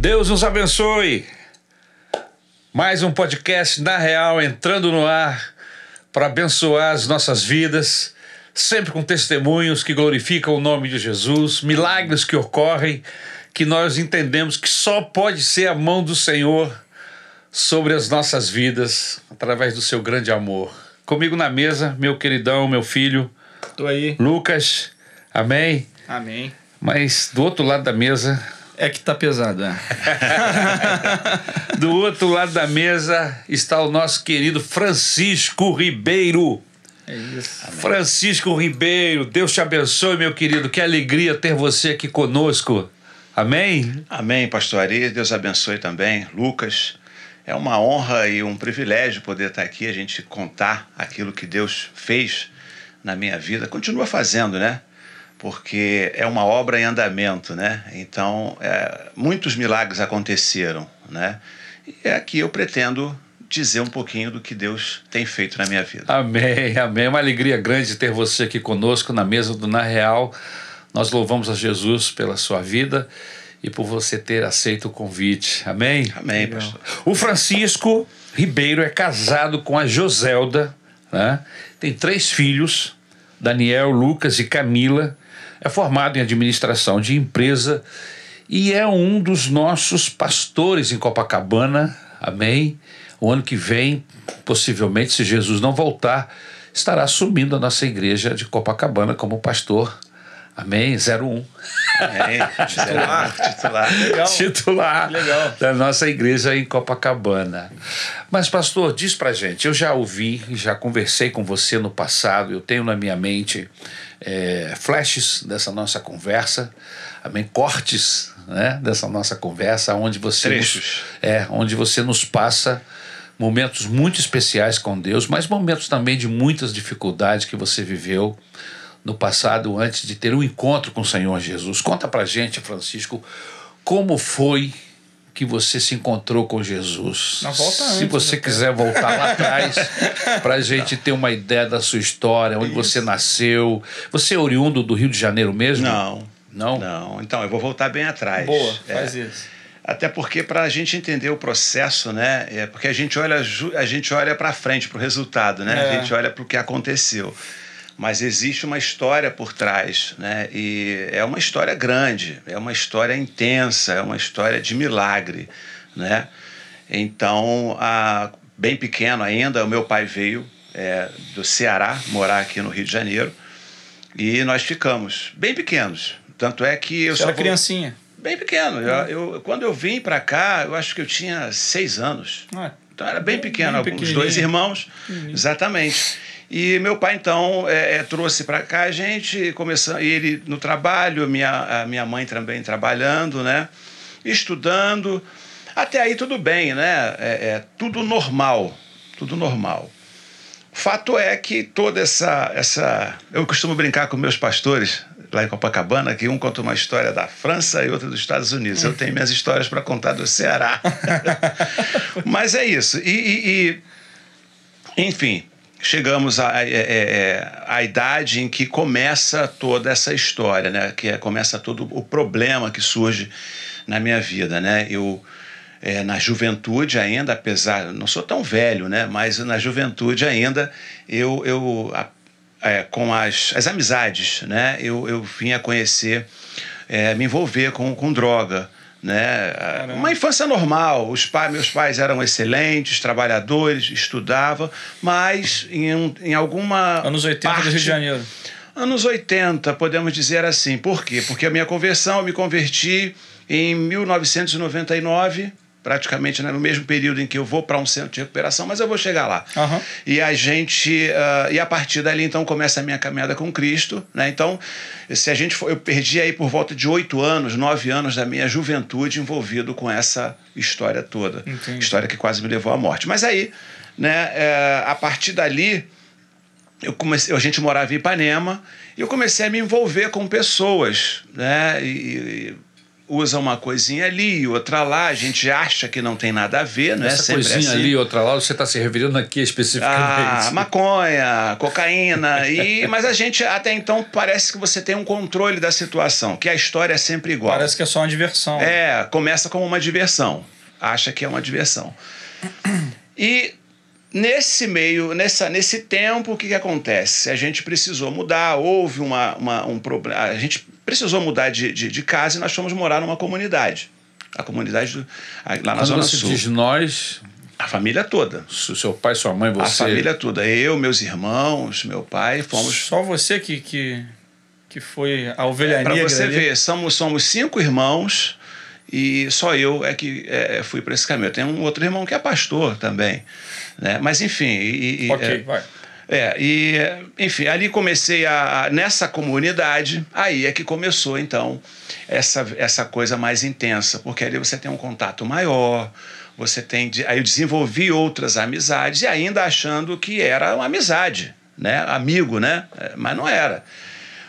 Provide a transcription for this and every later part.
Deus nos abençoe. Mais um podcast na Real entrando no ar para abençoar as nossas vidas, sempre com testemunhos que glorificam o nome de Jesus, milagres que ocorrem, que nós entendemos que só pode ser a mão do Senhor sobre as nossas vidas através do seu grande amor. Comigo na mesa, meu queridão, meu filho, Tô aí. Lucas. Amém. Amém. Mas do outro lado da mesa, É que tá pesado, é. do outro lado da mesa está o nosso querido Francisco Ribeiro. É isso. Francisco Ribeiro, Deus te abençoe, meu querido. Que alegria ter você aqui conosco. Amém? Amém, pastor Ari. Deus abençoe também. Lucas, é uma honra e um privilégio poder estar aqui, a gente contar aquilo que Deus fez na minha vida. Continua fazendo, né? Porque é uma obra em andamento, né? Então, é, muitos milagres aconteceram, né? E aqui eu pretendo dizer um pouquinho do que Deus tem feito na minha vida. Amém, amém. É uma alegria grande ter você aqui conosco na mesa do Na Real. Nós louvamos a Jesus pela sua vida e por você ter aceito o convite. Amém? Amém, pastor. O Francisco Ribeiro é casado com a Joselda, né? tem três filhos, Daniel, Lucas e Camila. É formado em administração de empresa e é um dos nossos pastores em Copacabana. Amém? O ano que vem, possivelmente, se Jesus não voltar, estará assumindo a nossa igreja de Copacabana como pastor. Amém? 01 Amém. Titular. Titular. Legal. titular Legal. da nossa igreja em Copacabana. Mas, pastor, diz pra gente, eu já ouvi, já conversei com você no passado, eu tenho na minha mente é, flashes dessa nossa conversa, amém? cortes né, dessa nossa conversa, onde você, nos, é, onde você nos passa momentos muito especiais com Deus, mas momentos também de muitas dificuldades que você viveu no passado antes de ter um encontro com o Senhor Jesus. Conta pra gente, Francisco, como foi que você se encontrou com Jesus? Na volta Se antes, você né? quiser voltar lá atrás pra gente ter uma ideia da sua história, onde você nasceu. Você é oriundo do Rio de Janeiro mesmo? Não. Não? Não. Então, eu vou voltar bem atrás. Boa, É. faz isso. Até porque para a gente entender o processo, né? É porque a gente olha a gente olha para frente para o resultado, né? É. A gente olha para o que aconteceu. Mas existe uma história por trás, né? E é uma história grande, é uma história intensa, é uma história de milagre, né? Então, a, bem pequeno ainda, o meu pai veio é, do Ceará morar aqui no Rio de Janeiro e nós ficamos bem pequenos. Tanto é que eu Você só era vou- criancinha. Bem pequeno. Eu, eu- quando eu vim para cá, eu acho que eu tinha seis anos. Ah, Então era bem pequeno, Bem alguns dois irmãos. Exatamente. E meu pai, então, é, é, trouxe para cá a gente, começando, ele no trabalho, minha, a minha mãe também trabalhando, né? Estudando. Até aí tudo bem, né? É, é tudo normal. Tudo normal. Fato é que toda essa, essa. Eu costumo brincar com meus pastores lá em Copacabana, que um conta uma história da França e outra dos Estados Unidos. Eu tenho minhas histórias para contar do Ceará. Mas é isso. E, e- e, enfim, chegamos à é, à idade em que começa toda essa história, né? Que é, começa todo o problema que surge na minha vida, né? Eu é, na juventude ainda, apesar, não sou tão velho, né? Mas na juventude ainda, eu, eu é, com as, as amizades, né? Eu, eu vim a conhecer, é, me envolver com, com droga, né? Uma infância normal. Os pais, meus pais eram excelentes, trabalhadores, estudavam, mas em, em alguma anos 80 do Rio parte- de Janeiro. Anos 80, podemos dizer assim. Por quê? Porque a minha conversão, eu me converti em 1999, praticamente né, no mesmo período em que eu vou para um centro de recuperação, mas eu vou chegar lá. Aham. E a gente. ah, e a partir dali, então, começa a minha caminhada com Cristo. Né? Então, se a gente for, eu perdi aí por volta de oito anos, nove anos da minha juventude envolvido com essa história toda. Entendi. História que quase me levou à morte. Mas aí, né, eh, a partir dali, eu comecei, a gente morava em Ipanema e eu comecei a me envolver com pessoas, né? E, e usa uma coisinha ali, outra lá, a gente acha que não tem nada a ver, não Essa é sempre coisinha assim. ali, outra lá, você está se referindo aqui especificamente. Ah, maconha, cocaína, e, mas a gente até então parece que você tem um controle da situação, que a história é sempre igual. Parece que é só uma diversão. É, começa como uma diversão. Acha que é uma diversão. E nesse meio, nessa, nesse tempo, o que, que acontece? A gente precisou mudar, houve uma, uma, um problema. A gente precisou mudar de, de, de casa e nós fomos morar numa comunidade. A comunidade do, lá na Quando Zona você Sul. diz nós, A família toda. seu pai, sua mãe, você. A família toda. Eu, meus irmãos, meu pai, fomos. Só você que, que, que foi a ovelha Para negra. você ali. ver, somos, somos cinco irmãos e só eu é que é, fui para esse caminho. Tenho um outro irmão que é pastor também. Né? Mas enfim. E, e- Ok, é, vai. É, e enfim, ali comecei a, nessa comunidade, aí é que começou então essa, essa coisa mais intensa, porque ali você tem um contato maior, você tem aí eu desenvolvi outras amizades e ainda achando que era uma amizade, né, amigo, né, É, mas não era.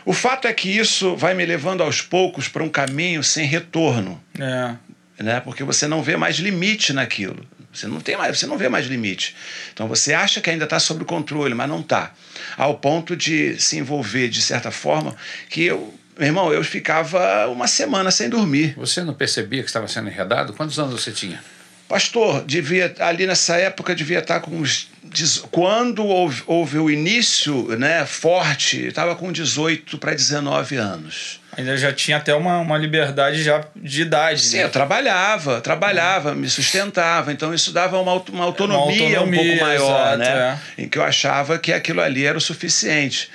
O fato é que isso vai me levando aos poucos para um caminho sem retorno É. né? Porque você não vê mais limite naquilo. Você não tem mais, você não vê mais limite. Então você acha que ainda está sob controle, mas não está. Ao ponto de se envolver de certa forma que eu, meu irmão, eu ficava uma semana sem dormir. Você não percebia que estava sendo enredado? Quantos anos você tinha? Pastor, devia ali nessa época devia estar com uns quando houve, houve o início, né, forte, estava com 18 para 19 anos. Ainda já tinha até uma, uma liberdade já de idade. Sim, né? eu trabalhava, trabalhava, me sustentava, então isso dava uma, uma autonomia, um autonomia, pouco maior, exato, né? Em que eu achava que aquilo ali era o suficiente.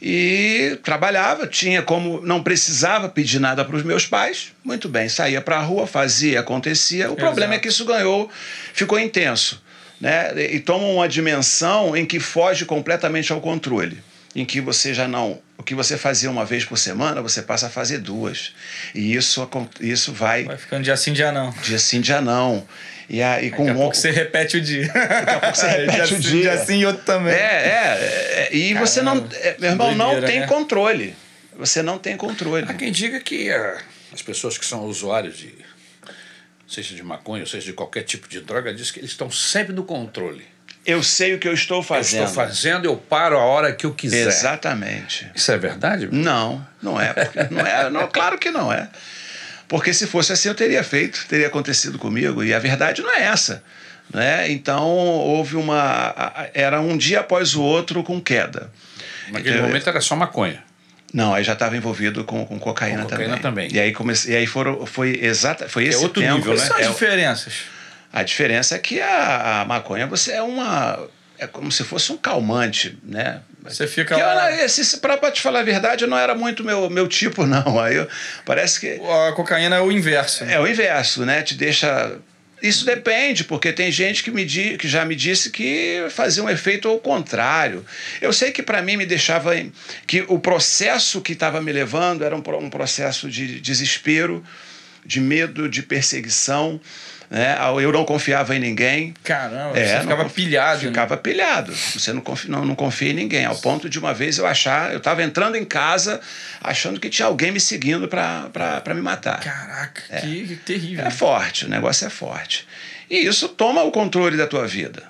E trabalhava, tinha como, não precisava pedir nada para os meus pais, muito bem, saía para a rua, fazia, acontecia. O problema é que isso ganhou, ficou intenso, né? E toma uma dimensão em que foge completamente ao controle em que você já não. O que você fazia uma vez por semana, você passa a fazer duas. E isso, isso vai Vai ficando dia sim, dia não. dia sim, dia não. E aí, com Daqui a um pouco você repete o dia. Daqui a pouco você repete o dia. Dia sim e outro também. É, é, é, e você não. é, meu irmão, não doideira, tem né? controle. Você não tem controle. Há quem diga que ah, as pessoas que são usuários de, seja de maconha, ou seja de qualquer tipo de droga, diz que eles estão sempre no controle. Eu sei o que eu estou Eu fazendo. estou fazendo, eu paro a hora que eu quiser. Exatamente. Isso é verdade? Não, não é. Não é não, claro que não é. Porque se fosse assim, eu teria feito, teria acontecido comigo. E a verdade não é essa. Né? Então, houve uma. Era um dia após o outro com queda. Naquele Então, momento era só maconha. Não, aí já estava envolvido com, com cocaína, Com cocaína também. E aí comecei, e aí foram, foi exata, foi esse outro tempo. nível, Quais né? são as É o- diferenças? A diferença é que a, a maconha você é uma é como se fosse um calmante, né? Você fica Que eu, lá- pra te falar a verdade, não era muito meu, meu tipo, não. Aí eu- parece que A cocaína é o inverso. né? é o inverso, né? Te deixa. Isso depende, porque tem gente que, me di, que já me disse que fazia um efeito ao contrário. Eu sei que para mim me deixava. em- que o processo que estava me levando era um, um processo de desespero, de medo, de perseguição. Né? Eu não confiava em ninguém. Caramba, É, você ficava confi- pilhado. né? Ficava pilhado. Você não confia, não, não confia em ninguém. Ao ponto de uma vez eu achar, eu estava entrando em casa achando que tinha alguém me seguindo para me matar. Caraca, que, que terrível. É forte, o negócio é forte. E isso toma o controle da tua vida.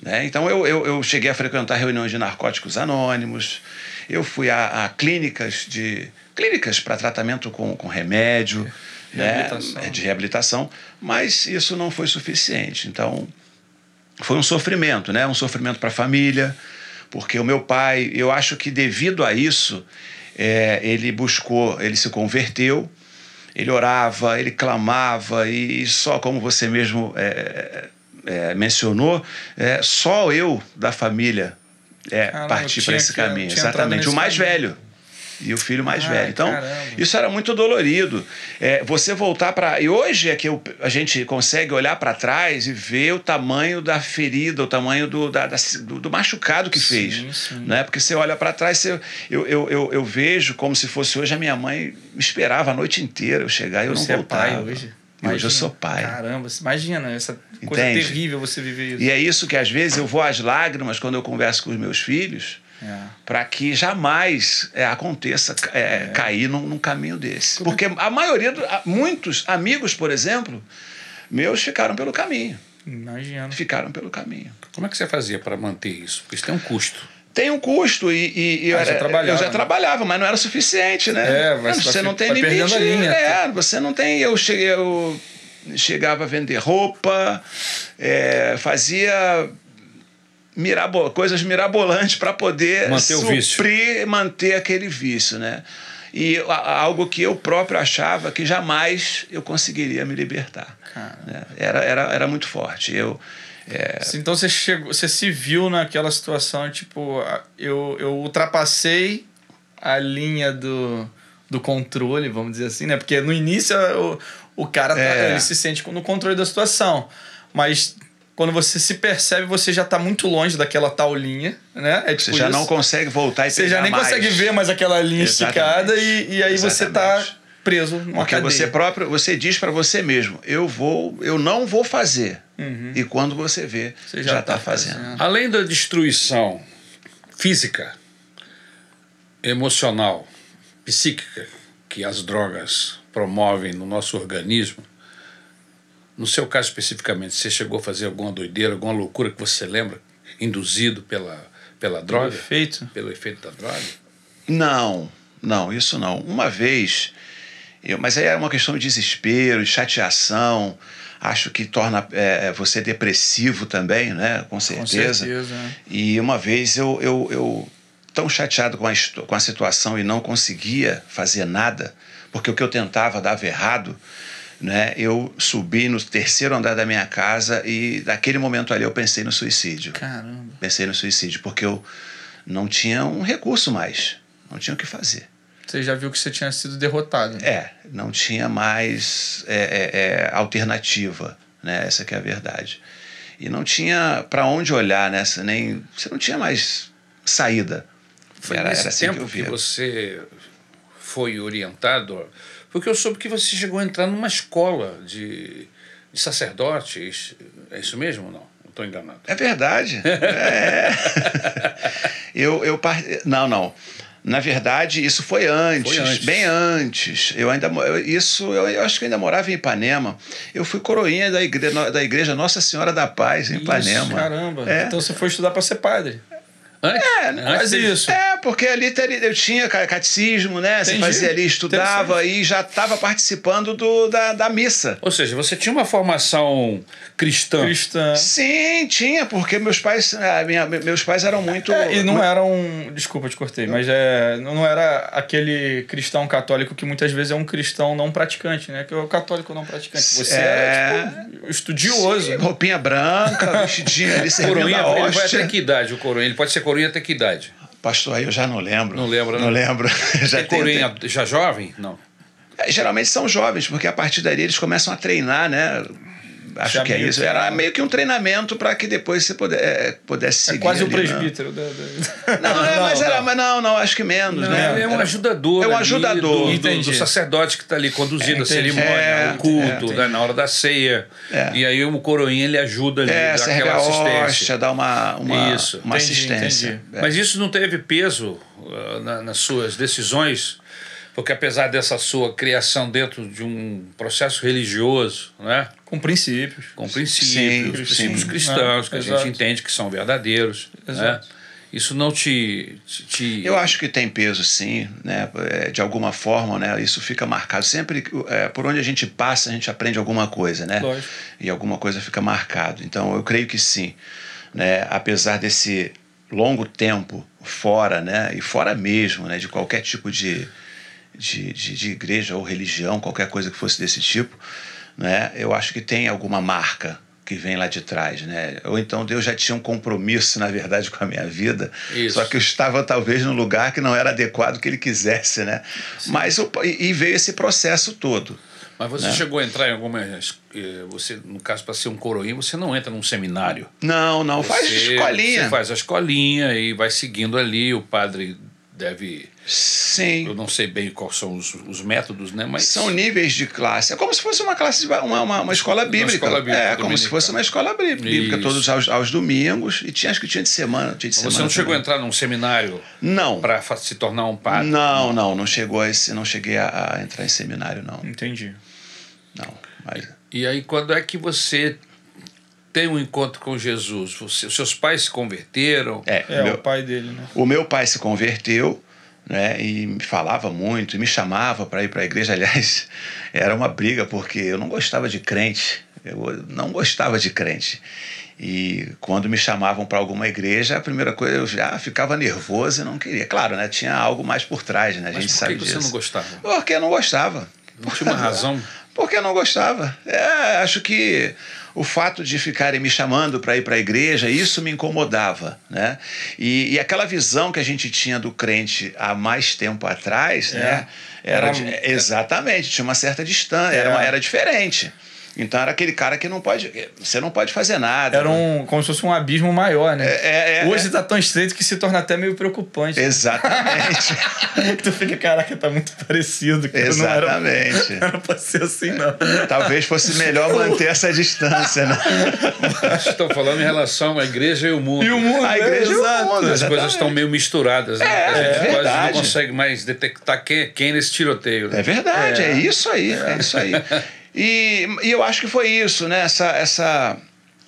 Né? Então eu, eu, eu cheguei a frequentar reuniões de narcóticos anônimos, eu fui a, a clínicas de clínicas para tratamento com, com remédio, né? É, de reabilitação, mas isso não foi suficiente. Então foi um sofrimento, né? Um sofrimento para a família, porque o meu pai, eu acho que devido a isso, é, ele buscou, ele se converteu, ele orava, ele clamava e só como você mesmo é, é, mencionou, é, só eu da família é, Caramba, parti para esse que- caminho, exatamente, o mais caminho. velho e o filho mais Ai, velho. Então, caramba. isso era muito dolorido. É, você voltar para. E hoje é que eu- a gente consegue olhar para trás e ver o tamanho da ferida, o tamanho do, da- da- do, do machucado que fez. Sim, sim. Né? Porque você olha para trás, você, eu, eu, eu, eu vejo como se fosse hoje a minha mãe me esperava a noite inteira eu chegar e eu Você não é voltava. pai hoje. E hoje Imagina. eu sou pai. Caramba, imagina essa coisa Entende? terrível você viver isso. E é isso que às vezes eu vou às lágrimas quando eu converso com os meus filhos, É. Para que jamais é, aconteça é, é. cair num, num, caminho desse. Porque a maioria, do, muitos amigos, por exemplo, meus ficaram pelo caminho. Imagina. Ficaram pelo caminho. Como é que você fazia para manter isso? Porque isso tem um custo. Tem um custo e, e, e ah, eu, já eu, já né? trabalhava, mas não era suficiente, né? É, você, você não tem limite. Linha, é, você não tem. Eu cheguei, eu chegava a vender roupa, é, fazia mirabo, coisas mirabolantes para poder manter suprir, manter aquele vício, né? E algo que eu próprio achava que jamais eu conseguiria me libertar. Né? Era, era, era muito forte. Eu, é... Então você chegou, você se viu naquela situação, tipo, eu, eu ultrapassei a linha do, do controle, vamos dizer assim, né? Porque no início o, o cara tá, é. ele se sente no controle da situação. Mas quando você se percebe, você já está muito longe daquela tal linha, né? É tipo você já isso. não consegue voltar e Você já nem mais. consegue ver mais aquela linha Exatamente. esticada e, e aí Exatamente. você está preso numa Porque cadeia. você próprio, você diz para você mesmo, eu vou, eu não vou fazer. Uhum. E quando você vê, você já está tá fazendo. fazendo. Além da destruição física, emocional, psíquica que as drogas promovem no nosso organismo, no seu caso especificamente, você chegou a fazer alguma doideira, alguma loucura que você lembra, induzido pela, pela droga? Pelo efeito? Pelo efeito da droga? Não, não, isso não. Uma vez, eu, mas aí é uma questão de desespero, de chateação, acho que torna é, é você depressivo também, né? Com certeza. Com certeza. E uma vez eu, eu, eu tão chateado com a, com a situação e não conseguia fazer nada, porque o que eu tentava dava errado, né? Eu subi no terceiro andar da minha casa e naquele momento ali eu pensei no suicídio. Caramba. Pensei no suicídio porque eu não tinha um recurso mais, não tinha o que fazer. Você já viu que você tinha sido derrotado. Né? É, não tinha mais é, é, é, alternativa, né? Essa que é a verdade. E não tinha para onde olhar, né? Nem você não tinha mais saída. Foi era, nesse era assim tempo que, que você foi orientado porque eu soube que você chegou a entrar numa escola de, de sacerdotes. É isso mesmo ou não? Estou enganado. É verdade. é. eu, eu Não, não. Na verdade, isso foi antes, foi antes, bem antes. Eu ainda isso eu, eu, acho que eu ainda morava em Ipanema. Eu fui coroinha da igreja, da igreja Nossa Senhora da Paz em isso, Ipanema. Caramba. É. Então você foi estudar para ser padre. Antes, é, antes isso. É, porque ali eu tinha catecismo, né? Entendi. Você fazia ali, estudava e já estava participando do, da, da missa. Ou seja, você tinha uma formação cristã. Cristã. Sim, tinha, porque meus pais, minha, meus pais eram muito. É, e não eram. Desculpa, te cortei, mas é, não era aquele cristão católico que muitas vezes é um cristão não praticante, né? Que é o católico não praticante. Você é, era tipo, estudioso. Sim, roupinha branca, vestidinho ali, servindo Coroinha, ele vai até que idade o coroinha? Ele pode ser coroinha até que idade? Pastor, aí eu já não lembro. Não lembro, Não, não lembro. já tem coroinha já jovem? Não. É, geralmente são jovens, porque a partir daí eles começam a treinar, né? Acho que é isso. Era meio que um treinamento para que depois você puder, é, pudesse seguir. É quase ali, o presbítero. Não, não, é, mas era, mas não, não, acho que menos, não, né? Ele é um ajudador. É um ajudador. Do, do, do, sacerdote que está ali conduzindo é, a cerimônia, é, o culto, né, na hora da ceia. É. E aí o coroinha ele ajuda ali, é, dá aquela assistência. Hóstia, dá uma, uma, isso. uma entendi, assistência. Entendi. Mas isso não teve peso uh, na, nas suas decisões porque apesar dessa sua criação dentro de um processo religioso, né? Com princípios. Com princípios, sim, princípios sim. cristãos, é, que exato. a gente entende que são verdadeiros. Né? Isso não te, te, Eu acho que tem peso, sim, né? É, de alguma forma, né? Isso fica marcado. Sempre é, por onde a gente passa, a gente aprende alguma coisa, né? Lógico. E alguma coisa fica marcado. Então, eu creio que sim. Né? Apesar desse longo tempo fora, né? E fora mesmo, né? De qualquer tipo de de, de, de, igreja ou religião, qualquer coisa que fosse desse tipo, né? eu acho que tem alguma marca que vem lá de trás, né? Ou então Deus já tinha um compromisso, na verdade, com a minha vida, Isso. só que eu estava talvez num lugar que não era adequado que ele quisesse, né? Sim. Mas e veio esse processo todo. Mas você né? chegou a entrar em alguma. Eh, você, no caso, para ser um coroinha, você não entra num seminário. Não, não. Você, faz escolinha. Você faz a escolinha e vai seguindo ali, o padre deve. Sim. Eu não sei bem quais são os, os métodos, né? Mas São níveis de classe. É como se fosse uma classe, de, uma, uma, uma escola bíblica. escola bíblica é, como se fosse uma escola bí- bíblica, Isso. todos aos, aos domingos. E tinha, acho que tinha de semana. Tinha de você semana não chegou a entrar num seminário Não. para se tornar um padre? Não, não, não chegou a esse, não cheguei a, a entrar em seminário, não. Entendi. Não. Mas, E aí, quando é que você tem um encontro com Jesus? Você, os seus pais se converteram? é, É, meu- o pai dele, né? O meu pai se converteu, né, e me falava muito, e me chamava para ir para a igreja. Aliás, era uma briga, porque eu não gostava de crente, eu não gostava de crente. E quando me chamavam para alguma igreja, a primeira coisa eu já ficava nervoso e não queria. Claro, né, tinha algo mais por trás, né, a Mas gente por sabe que que você disso. não gostava? Porque eu não gostava. Não tinha uma razão? Porque eu não gostava. É, acho que o fato de ficarem me chamando para ir para a igreja, isso me incomodava. Né? E, e aquela visão que a gente tinha do crente há mais tempo atrás, né? Era, Era- de- exatamente, tinha uma certa distância, era, uma- É. era diferente. Então era aquele cara que não pode. Você não pode fazer nada. Era um, como se fosse um abismo maior, né? É, é, Hoje é. tá tão estreito que se torna até meio preocupante. Exatamente. tu fica, caraca, tá muito parecido. cara. Não era, Exatamente. não era pra ser assim, não. Talvez fosse melhor manter essa distância, né? Vocês estão falando em relação à igreja e o mundo. E o mundo, A é, igreja e o mundo, As coisas exatamente. estão meio misturadas, né? É, a gente é quase não consegue mais detectar quem é quem nesse tiroteio. né? É verdade, é, É. isso aí, é, isso aí. E, e eu acho que foi isso, né? Essa, essa,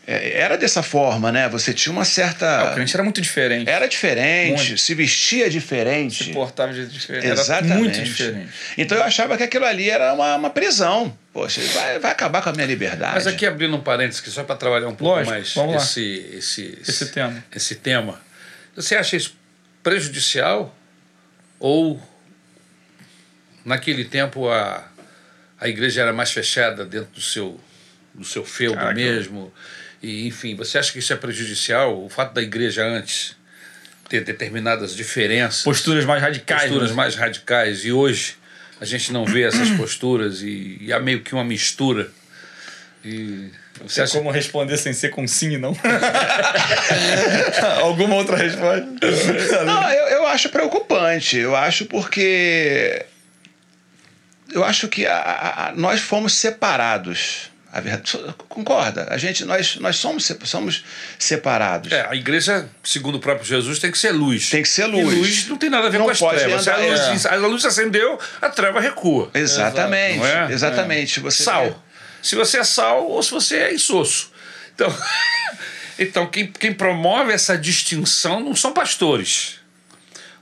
é, era dessa forma, né? Você tinha uma Ah, o certa. crente era muito diferente. Era diferente, Muito. se vestia diferente. Se portava de jeito diferente. Exatamente. Era muito diferente. Então eu achava que aquilo ali era uma, uma prisão. Poxa, vai, vai acabar com a minha liberdade. Mas aqui abrindo um parênteses, que só para trabalhar um pouco Lógico, mais vamos lá. esse, esse, Esse tema. esse tema. Você acha isso prejudicial ou naquele tempo a, a igreja era mais fechada dentro do seu, do seu feudo Caraca. mesmo? E, enfim, você acha que isso é prejudicial? O fato da igreja antes ter determinadas diferenças, Posturas mais radicais. posturas né? mais radicais, e hoje a gente não vê essas posturas e, e há meio que uma mistura. E você acha como responder sem ser com sim e não? Alguma outra resposta? Não, eu, eu acho preocupante. Eu acho porque. Eu acho que a- a- a- nós fomos separados. A verdade, concorda? A gente, nós, nós somos, somos separados. É, a igreja, segundo o próprio Jesus, tem que ser luz. Tem que ser E luz. luz não tem nada a ver Não com as trevas. Se a luz, a luz acendeu, a treva recua. Exatamente. É? Exatamente. Você Sal. Se você é sal ou se você é insosso. Então, então quem, quem promove essa distinção não são pastores,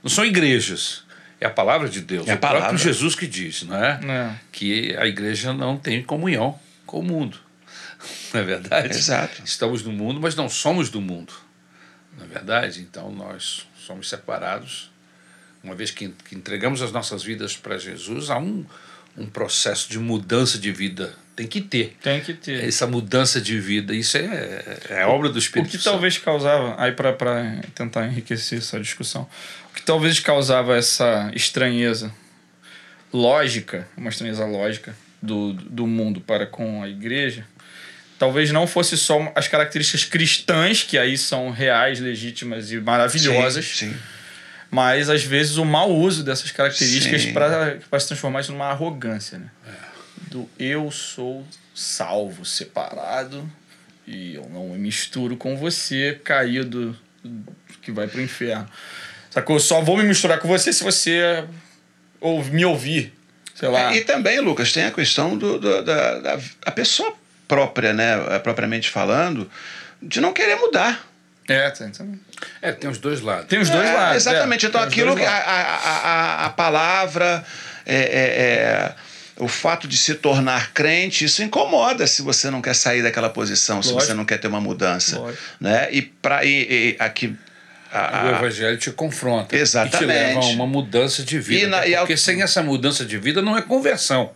não são igrejas. É a palavra de Deus. É a o próprio palavra. Jesus que diz, não é? É. Que a igreja não tem comunhão com o mundo. Não é verdade? Exato. Estamos no mundo, mas não somos do mundo. Não é verdade? Então nós somos separados. Uma vez que, que entregamos as nossas vidas para Jesus, há um, um processo de mudança de vida. Tem que ter. Tem que ter. Essa mudança de vida, isso é, é obra do O Espírito que Santo. talvez causava, aí para tentar enriquecer essa discussão, o que talvez causava essa estranheza lógica, uma estranheza lógica do, do mundo para com a igreja, talvez não fosse só as características cristãs, que aí são reais, legítimas e maravilhosas, Sim, sim. mas às vezes o mau uso dessas características para se transformar isso numa arrogância, né? Do eu sou salvo, separado e eu não me misturo com você, caído que vai pro inferno. Sacou? Eu só vou me misturar com você se você ou me ouvir. Sei lá. É, E também, Lucas, tem a questão do, do- da, da a pessoa própria, né, propriamente falando, de não querer mudar. É, tem, tem, É, tem os dois lados. tem os dois É, lados. Exatamente. é, então, tem aquilo, dois a, a, a, a palavra, é, é, é, o fato de se tornar crente, isso incomoda se você não quer sair daquela posição, se Lógico. você não quer ter uma mudança. Lógico. Né? E, pra, e, e aqui. A- O evangelho te confronta. Exatamente. E te leva a uma mudança de vida. E na- e ao- porque sem essa mudança de vida não é conversão.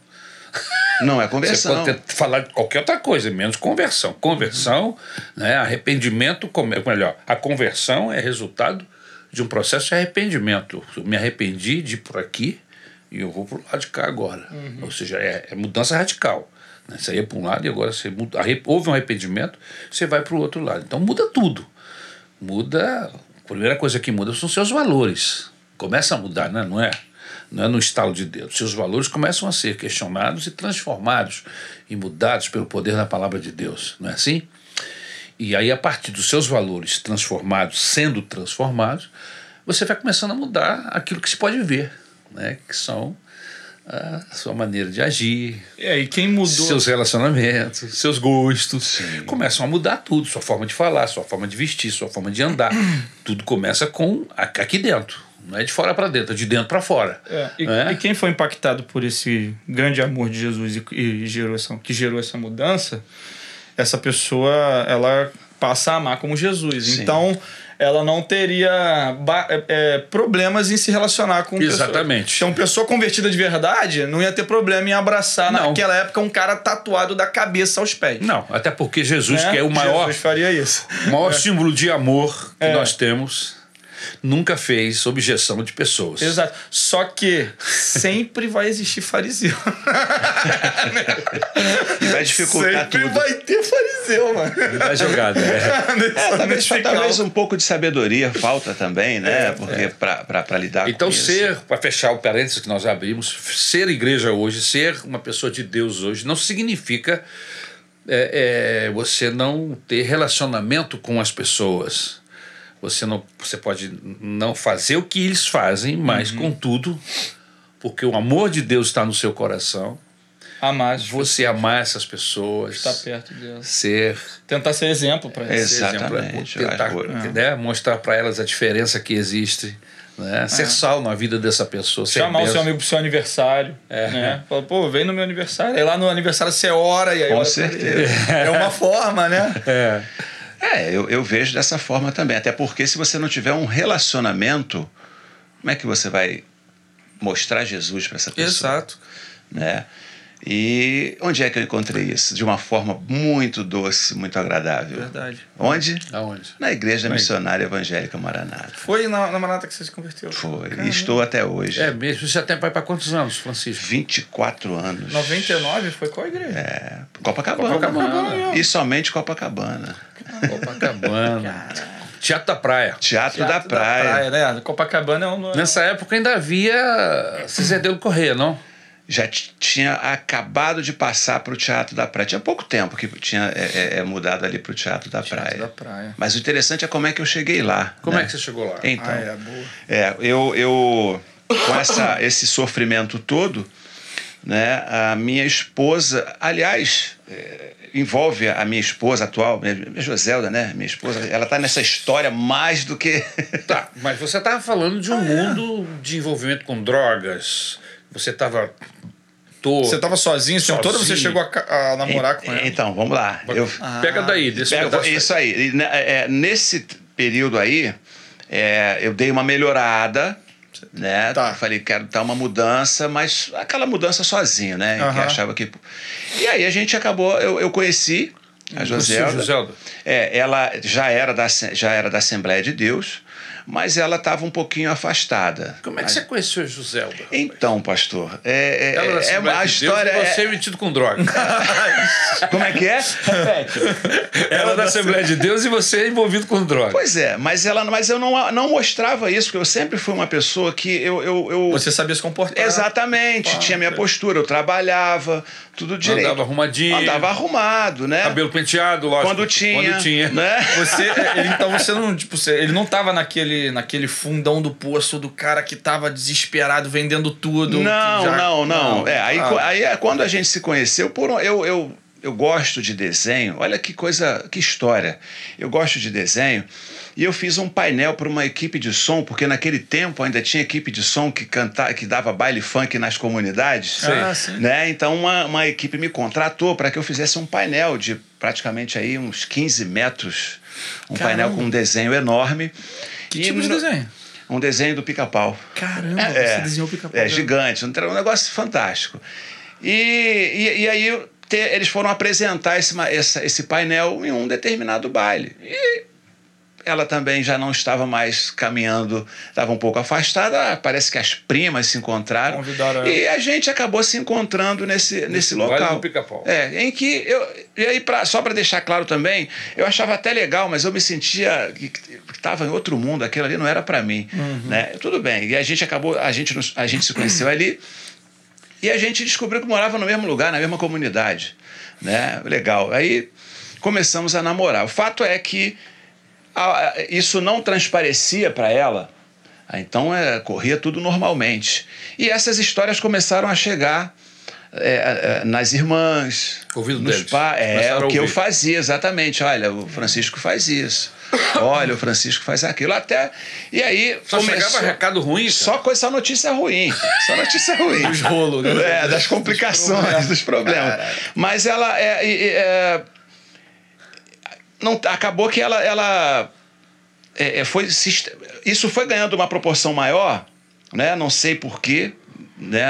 não é Você conversão. pode ter, falar de qualquer outra coisa, menos conversão. Conversão, né, arrependimento, come- melhor, a conversão é resultado de um processo de arrependimento. Eu me arrependi de ir por aqui e eu vou para o lado de cá agora. Ou seja, é, é mudança radical. Né? Você ia para um lado e agora você muda, houve um arrependimento, você vai para o outro lado. Então muda tudo. Muda. A primeira coisa que muda são seus valores. Começa a mudar, né? não é? Não é no estalo de dedo. Seus valores começam a ser questionados e transformados e mudados pelo poder da palavra de Deus, não é assim? E aí, a partir dos seus valores transformados, sendo transformados, você vai começando a mudar aquilo que se pode ver, né? que são a sua maneira de agir. É, e quem mudou. Seus relacionamentos, seus gostos. Sim. Começam a mudar tudo. Sua forma de falar, sua forma de vestir, sua forma de andar. tudo começa com aqui dentro. Não é de fora para dentro, é de dentro para fora. É, e, é? e, quem foi impactado por esse grande amor de Jesus e, e gerou essa, que gerou essa mudança, essa pessoa ela passa a amar como Jesus. Sim. Então ela não teria é, é, problemas em se relacionar com Exatamente. Pessoa. Então, pessoa convertida de verdade não ia ter problema em abraçar não. naquela época um cara tatuado da cabeça aos pés. Não, até porque Jesus, é? que é o maior. Jesus faria isso. O maior é. símbolo de amor que é. nós temos nunca fez objeção de pessoas. Exato. Só que sempre vai existir fariseu. vai dificultar sempre tudo. vai ter fariseu, mano. Vai jogada, né? é. talvez, talvez um pouco de sabedoria falta também, né? É, Porque é. para lidar então, com ser, para fechar o parênteses que nós abrimos, ser igreja hoje, ser uma pessoa de Deus hoje, não significa é, é, você não ter relacionamento com as pessoas. Você, não, você pode não fazer o que eles fazem, mas, uhum. contudo, porque o amor de Deus está no seu coração, amar você pessoas. amar essas pessoas estar perto delas ser tentar ser exemplo para elas exatamente exemplo, tentar né, mostrar para elas a diferença que existe né? ser é. sal na vida dessa pessoa chamar o seu amigo pro seu aniversário é. né Fala, pô vem no meu aniversário aí lá no aniversário você ora e aí com certeza é uma forma né é é, eu, eu vejo dessa forma também. Até porque se você não tiver um relacionamento, como é que você vai mostrar Jesus para essa pessoa? Exato. Né? E onde é que eu encontrei isso? De uma forma muito doce, muito agradável. Verdade. Onde? Aonde? Na Igreja Na Missionária Evangélica Maranata. Foi na, na Maranata que você se converteu? Foi. Caramba. E estou até hoje. É mesmo? Você até vai para quantos anos, Francisco? 24 anos. 99 foi qual igreja? É. Copacabana. Copacabana. E somente Copacabana. Copacabana. Teatro da Praia. Teatro, Teatro da, Praia. da Praia. né? Copacabana é um. Nessa época ainda havia Ciserdelo Correia, não? Já tinha acabado de passar para o Teatro da Praia. Tinha pouco tempo que tinha é, é, é mudado ali para o Teatro da Teatro Praia. da Praia. Mas o interessante é como é que eu cheguei lá. Como né? é que você chegou lá? Então, ah, é, boa. é eu, eu com essa, esse sofrimento todo, né, a minha esposa, aliás, é, envolve a minha esposa atual, minha Joselda, né? Minha esposa, ela está nessa história mais do que. tá, mas você estava falando de um ah, mundo de envolvimento com drogas, você estava Tô você estava sozinho, tempo todo você chegou a, a namorar com ela? Então, vamos lá. Eu, Pega daí, desse pega, Isso aí. Né, é, nesse período aí, é, eu dei uma melhorada, né? Tá. Falei, quero dar uma mudança, mas aquela mudança sozinho, né? Que achava que... E aí a gente acabou, eu, eu conheci a Joselda. Joselda. É, ela já era, da, já era da Assembleia de Deus, mas ela estava um pouquinho afastada. Como é que você conheceu a Joselda? Então, pastor, é, é, é, é a história. Deus, você é metido com droga. Como é que é? Repete. Ela é da Assembleia de Deus e você é envolvido com droga. Pois é, mas, ela, mas eu não, não mostrava isso, porque eu sempre fui uma pessoa que eu. eu, eu... Você sabia se comportar. Exatamente, ah, tinha minha postura, eu trabalhava, tudo direito. Andava arrumadinho. Andava arrumado, né? Cabelo penteado, lógico. Quando tinha. Quando tinha. Né? Você, ele, então você não, tipo, você, ele não tava naquele, naquele fundão do poço do cara que tava desesperado vendendo tudo. Não, já... não, não, não. É, aí, ah. aí é quando a gente se conheceu, por um, eu, eu, eu gosto de desenho. Olha que coisa, que história. Eu gosto de desenho. E eu fiz um painel para uma equipe de som, porque naquele tempo ainda tinha equipe de som que cantava, que dava baile funk nas comunidades. Ah, sim. Né? Então uma, uma equipe me contratou para que eu fizesse um painel de praticamente aí uns 15 metros. Um Caramba. painel com um desenho enorme. Que tipo de desenho? Um desenho do pica-pau. Caramba, é, você desenhou o pica-pau. É, gigante. Um negócio fantástico. E, e, e aí eles foram apresentar esse, esse painel em um determinado baile. E ela também já não estava mais caminhando, estava um pouco afastada. Parece que as primas se encontraram. Convidaram e a gente acabou se encontrando nesse, nesse local. É, em que eu. E aí, pra, só para deixar claro também, eu achava até legal, mas eu me sentia que estava em outro mundo, aquilo ali não era para mim. Uhum. Né? Tudo bem. E a gente acabou, a gente, a gente se conheceu ali e a gente descobriu que morava no mesmo lugar, na mesma comunidade. Né? Legal. Aí começamos a namorar. O fato é que isso não transparecia para ela. Ah, então é, corria tudo normalmente. E essas histórias começaram a chegar é, é, nas irmãs, Ouvido nos pais. É o que eu fazia, exatamente. Olha, o Francisco faz isso. Olha, o Francisco faz aquilo. Até. E aí. Só começou... chegava recado ruim? Cara. Só, coisa, só notícia ruim. Só notícia ruim. Dos rolos, né? É, das complicações, dos problemas. Mas ela. É, é, não, acabou que ela. ela é, é foi, isso foi ganhando uma proporção maior, né? não sei porquê. Né?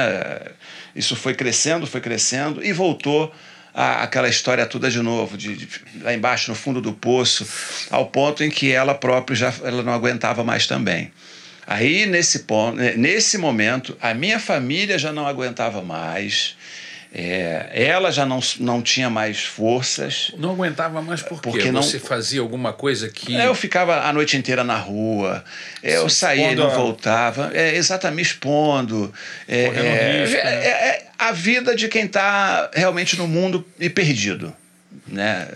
Isso foi crescendo, foi crescendo e voltou a, aquela história toda de novo, de, de, lá embaixo, no fundo do poço, ao ponto em que ela própria já ela não aguentava mais também. Aí, nesse, ponto, nesse momento, a minha família já não aguentava mais. É, ela já não, não tinha mais forças. Não aguentava mais por quê? Porque não, Você fazia alguma coisa que. Eu ficava a noite inteira na rua, eu Se saía e não a... voltava, é, exatamente expondo. É, é, risco, né? É, é, a vida de quem está realmente no mundo e perdido. Né?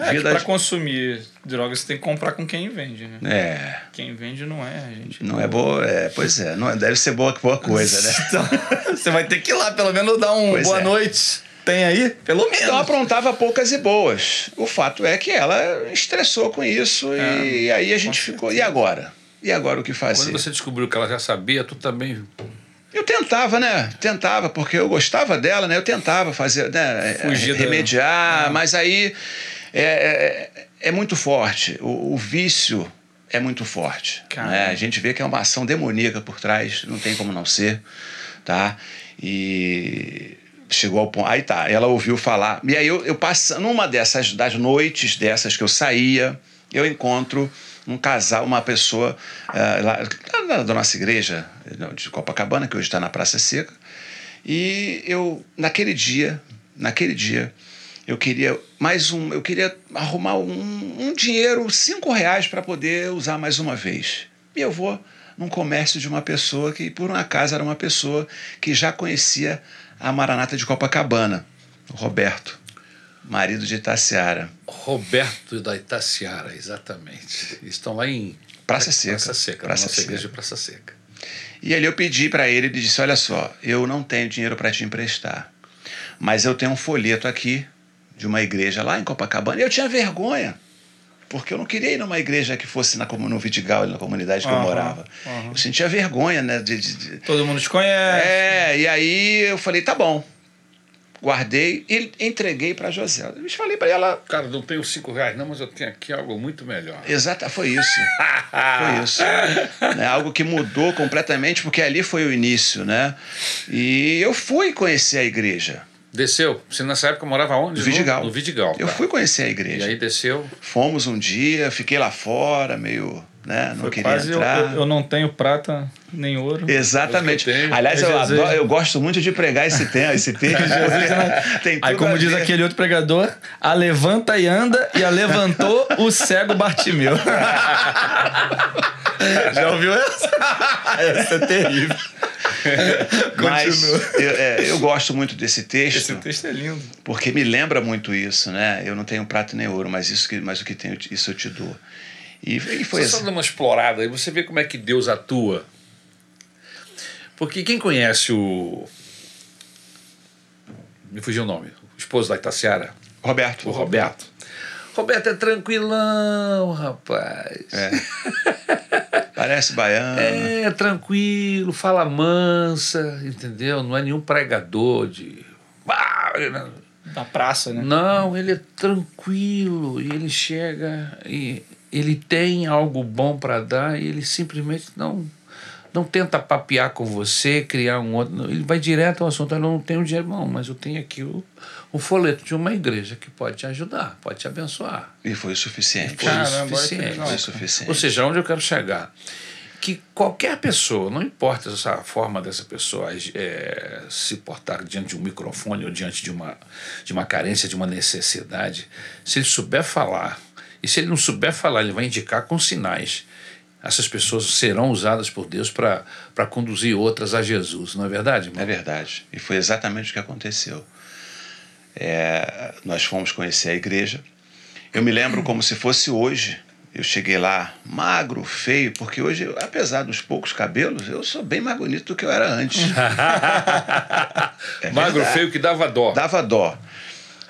É, vida para consumir drogas você tem que comprar com quem vende, né? É. Quem vende não é a gente. Não é boa, é, pois é, não é, deve ser boa boa coisa, né? Então, você vai ter que ir lá, pelo menos dar um pois boa é. noite. Tem aí? Pelo menos. Então aprontava poucas e boas. O fato é que ela estressou com isso é, e aí a gente ficou. E agora? E agora o que fazer? Quando você descobriu que ela já sabia, tu também eu tentava, né? Tentava, porque eu gostava dela, né? Eu tentava fazer, né? Fugir remediar, da... mas aí é, é, é muito forte. O, o, vício é muito forte. Né? A gente vê que é uma ação demoníaca por trás, não tem como não ser, tá? E chegou ao ponto. Aí tá, ela ouviu falar. E aí eu, eu passando, numa dessas das noites dessas que eu saía, eu encontro um casal, uma pessoa uh, lá, da nossa igreja de Copacabana, que hoje está na Praça Seca. E eu, naquele dia, naquele dia, eu queria mais um, eu queria arrumar um, um dinheiro, cinco reais para poder usar mais uma vez. E eu vou num comércio de uma pessoa que, por um acaso, era uma pessoa que já conhecia a Maranata de Copacabana, o Roberto, marido de Itaciara. Roberto da Itaciara, exatamente. Estão lá em Praça Seca. Praça Seca, Praça nossa Seca. igreja de Praça Seca. E ali eu pedi para ele, ele disse: Olha só, eu não tenho dinheiro para te emprestar, mas eu tenho um folheto aqui de uma igreja lá em Copacabana. E eu tinha vergonha, porque eu não queria ir numa igreja que fosse na, no Vidigal, na comunidade que uhum, eu morava. Uhum. Eu sentia vergonha, né? De, de, de... Todo mundo te conhece. É, e aí eu falei, tá bom. Guardei e entreguei para José. Eu falei para ela. Cara, não tenho cinco reais, não, mas eu tenho aqui algo muito melhor. Exato, foi isso. foi isso. né? Algo que mudou completamente, porque ali foi o início, né? E eu fui conhecer a igreja. Desceu. Você nessa época morava onde? No Vidigal. No Vidigal. Eu tá. fui conhecer a igreja. E aí desceu? Fomos um dia, fiquei lá fora, meio. Né? Não Foi queria quase entrar. Eu, eu, não tenho prata nem ouro. Exatamente. Eu Aliás, eu, adoro, eu gosto muito de pregar esse tema. Esse tema tem Aí, como diz aquele outro pregador, a levanta e anda e a levantou o cego Bartimeu. Já ouviu essa? essa é terrível. Mas eu, é, eu, gosto muito desse texto. Esse texto é lindo. Porque me lembra muito isso, né? Eu não tenho prata nem ouro, mas isso que, mas o que tenho, isso eu te dou. E, e foi Só assim. dando uma explorada, aí você vê como é que Deus atua. Porque quem conhece o. Me fugiu o nome. O esposo da Itaciara. Roberto. O Roberto. Roberto é tranquilão, rapaz. É. Parece baiano. É, tranquilo, fala mansa, entendeu? Não é nenhum pregador de. Da praça, né? Não, ele é tranquilo e ele chega e ele tem algo bom para dar e ele simplesmente não não tenta papear com você, criar um outro. Ele vai direto ao assunto. Eu não tenho dinheiro, não, mas eu tenho aqui o, o folheto de uma igreja que pode te ajudar, pode te abençoar. E foi o suficiente. Foi Caramba, o suficiente. Foi o suficiente. Ou seja, onde eu quero chegar? Que qualquer pessoa, não importa essa forma dessa pessoa é, se portar diante de um microfone ou diante de uma, de uma carência, de uma necessidade, se ele souber falar, e se ele não souber falar, ele vai indicar com sinais. Essas pessoas serão usadas por Deus para conduzir outras a Jesus, não é verdade, irmão? É verdade. E foi exatamente o que aconteceu. É, nós fomos conhecer a igreja. Eu me lembro como se fosse hoje. Eu cheguei lá magro, feio, porque hoje, apesar dos poucos cabelos, eu sou bem mais bonito do que eu era antes. É Magro, feio, que dava dó. Dava dó.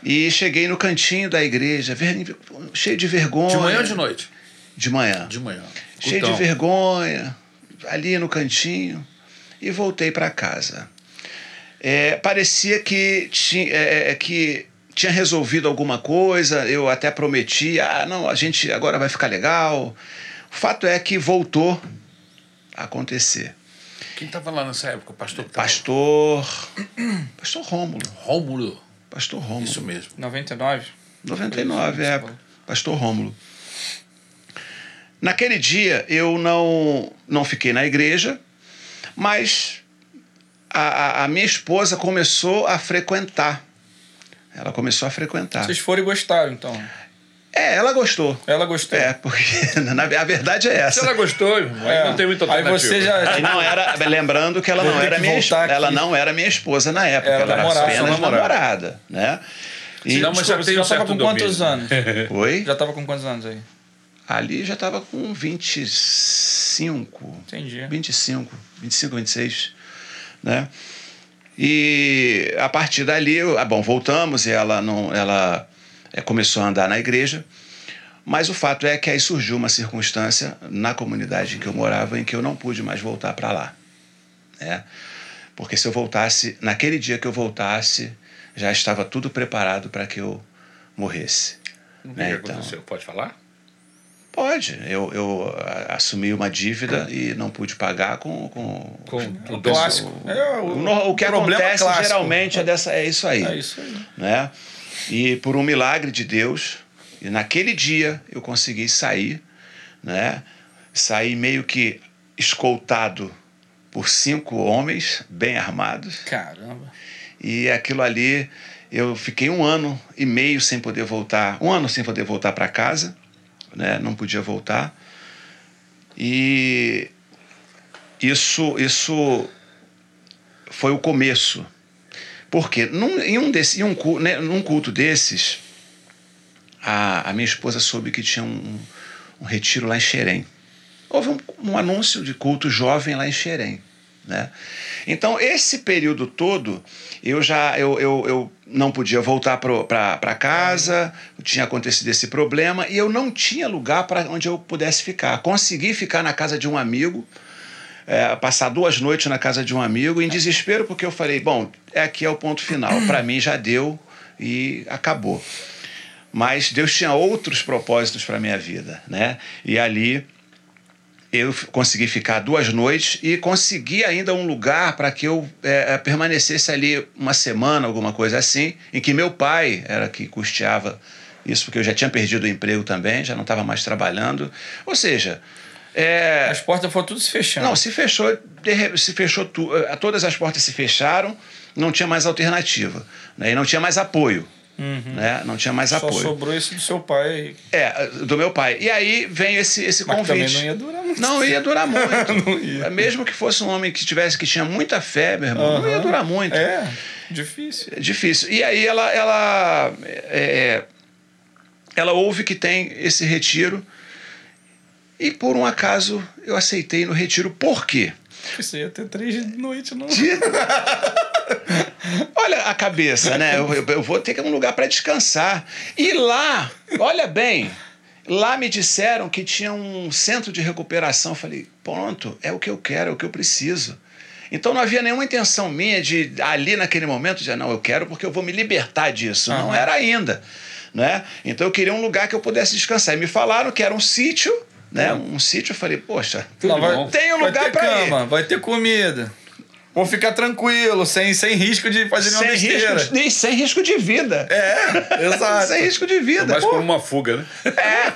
E cheguei no cantinho da igreja, ver- cheio de vergonha. De manhã ou de noite? De manhã. De manhã. cheio Então, de vergonha, ali no cantinho, e voltei para casa. É, parecia que, ti, é, que tinha resolvido alguma coisa, eu até prometi, ah, não, a gente agora vai ficar legal. O fato é que voltou a acontecer. Quem estava lá nessa época? O pastor que tava- Pastor. Pastor Rômulo. Rômulo. Pastor Rômulo. Isso mesmo. 99. 99, é. Pastor Rômulo. Naquele dia eu não, não fiquei na igreja, mas a, a, a minha esposa começou a frequentar. Ela começou a frequentar. Vocês foram e gostaram, então. É, ela gostou. Ela gostou. É, porque na, a verdade é Se essa. ela gostou, aí É. não tem muita Aí alternativa. você já. E não era, lembrando que ela Vou não era que minha, aqui. ela não era minha esposa na época, Era ela era namorada, apenas namorada. namorada, né? E, Não, mas já Desculpa, um já tava certo com quantos domínio. anos? Oi? Já tava com quantos anos aí? Ali já estava com 25. Entendi. 25, 25, 26, né? E a partir dali, eu- ah, bom, voltamos e ela não, ela eh, começou a andar na igreja. Mas o fato é que aí surgiu uma circunstância na comunidade em que eu morava em que eu não pude mais voltar para lá, né? Porque se eu voltasse, naquele dia que eu voltasse, já estava tudo preparado para que eu morresse. O que, É, que então. aconteceu? Pode falar? Pode. Eu, eu assumi uma dívida e não pude pagar com. com, Com O o clássico. É, o, no- o que problema acontece clássico. geralmente é, dessa, é isso aí. É isso aí. Né? E por um milagre de Deus, e naquele dia eu consegui sair, né? sair meio que escoltado por cinco homens bem armados. Caramba. E aquilo ali, eu fiquei um ano e meio sem poder voltar, um ano sem poder voltar para casa, né? não podia voltar. E isso, isso foi o começo. Porque num, em, um desse, em um, né, num culto desses, a, a minha esposa soube que tinha um, um retiro lá em Xerém. Houve um, um anúncio de culto jovem lá em Xerém. Né? Então, esse período todo, eu já eu, eu, eu não podia voltar para casa, tinha acontecido esse problema, e eu não tinha lugar para onde eu pudesse ficar. Consegui ficar na casa de um amigo, é, passar duas noites na casa de um amigo, em desespero, porque eu falei: bom, é aqui é o ponto final. Para mim já deu e acabou. Mas Deus tinha outros propósitos para minha vida, né? E ali eu consegui ficar duas noites e consegui ainda um lugar para que eu é, é, permanecesse ali uma semana, alguma coisa assim, em que meu pai era que custeava isso, porque eu já tinha perdido o emprego também, já não estava mais trabalhando. Ou seja, é, As portas foram tudo se fechando. não, se fechou, se fechou tu, eh, todas as portas se fecharam, não tinha mais alternativa, né? E não tinha mais apoio, né? Não tinha mais Uhum. Só apoio. sobrou esse do seu pai. É, do meu pai. E aí vem esse esse Mas convite. não ia durar muito. Não ia durar muito. Ia. Mesmo que fosse um homem que tivesse que tinha muita fé, meu irmão, não ia durar muito. É, difícil. É difícil. E aí ela ela é, ela ouve que tem esse retiro e por um acaso eu aceitei no retiro. Por quê? Você ia ter três de noite, não. Olha a cabeça, né? Eu, eu- eu vou ter que um lugar para descansar. E lá, olha bem, lá me disseram que tinha um centro de recuperação. Eu Falei, pronto, é o que eu quero, é o que eu preciso. Então não havia nenhuma intenção minha de ali naquele momento dizer, não, eu quero porque eu vou me libertar disso. Não Aham. era ainda. Né? Então eu queria um lugar que eu pudesse descansar. E me falaram que era um sítio né? Um sítio, eu falei, poxa, vai, bom. tem um lugar pra ir. vai ter comida. Vou ficar tranquilo, sem, sem risco de fazer nenhuma Sem besteira. risco, de- sem risco de vida. É, exato. Sem risco de vida. Mais Pô, como uma fuga, né? É.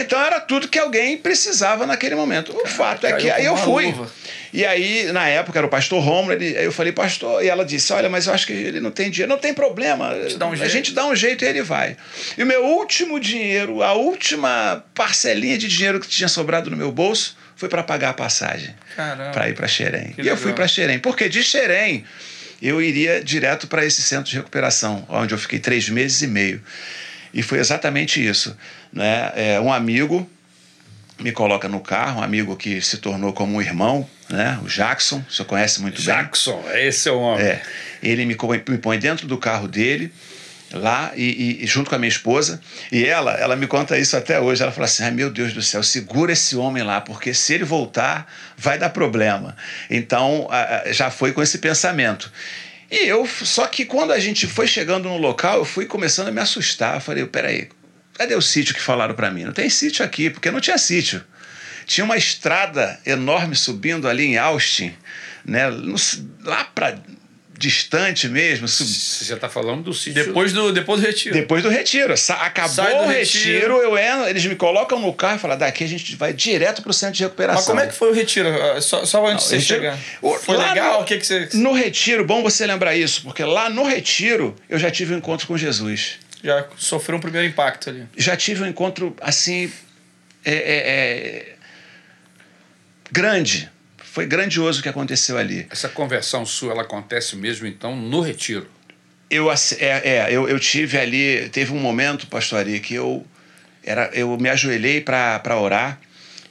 Então era tudo que alguém precisava naquele momento. O fato é que aí eu fui. luva. E aí, na época, era o pastor Romulo, ele, aí eu falei, pastor, e ela disse: Olha, mas eu acho que ele não tem dinheiro. Não tem problema. um a jeito. gente dá um jeito e ele vai. E o meu último dinheiro, a última parcelinha de dinheiro que tinha sobrado no meu bolso, foi para pagar a passagem. Para ir para Xerém. E eu fui para Xerém. Porque de Xerém eu iria direto para esse centro de recuperação, onde eu fiquei três meses e meio. E foi exatamente isso. Né? É, um amigo me coloca no carro, um amigo que se tornou como um irmão, né? o Jackson, o senhor conhece muito bem. Jackson, esse é o homem. É, ele me, me põe dentro do carro dele, lá, e, e- junto com a minha esposa, e ela, ela me conta isso até hoje. Ela fala assim: ai meu Deus do céu, segura esse homem lá, porque se ele voltar, vai dar problema. Então, já foi com esse pensamento. E eu, só que quando a gente foi chegando no local, eu fui começando a me assustar. Eu falei: peraí, cadê o sítio que falaram para mim? Não tem sítio aqui, porque não tinha sítio. Tinha uma estrada enorme subindo ali em Austin, né? lá para distante mesmo, sub- Você já tá falando do sítio. Depois do, depois do retiro. depois do retiro. Sa- Acabou o retiro, retiro. eu entro, eles me colocam no carro e falam: daqui a gente vai direto para o centro de recuperação. Mas como é que foi o retiro? Ah, Só, só antes de você Retiro- chegar. O- Foi legal? no- O que, que você. No retiro, bom você lembrar isso, porque lá no retiro eu já tive um encontro com Jesus. Já sofreu um primeiro impacto ali. já tive um encontro assim é, é, é, grande. Foi grandioso o que aconteceu ali. Essa conversão sua, ela acontece mesmo, então, no retiro. Eu, é, é, eu, eu tive ali, teve um momento, pastor Ari, que eu, era, eu me ajoelhei para orar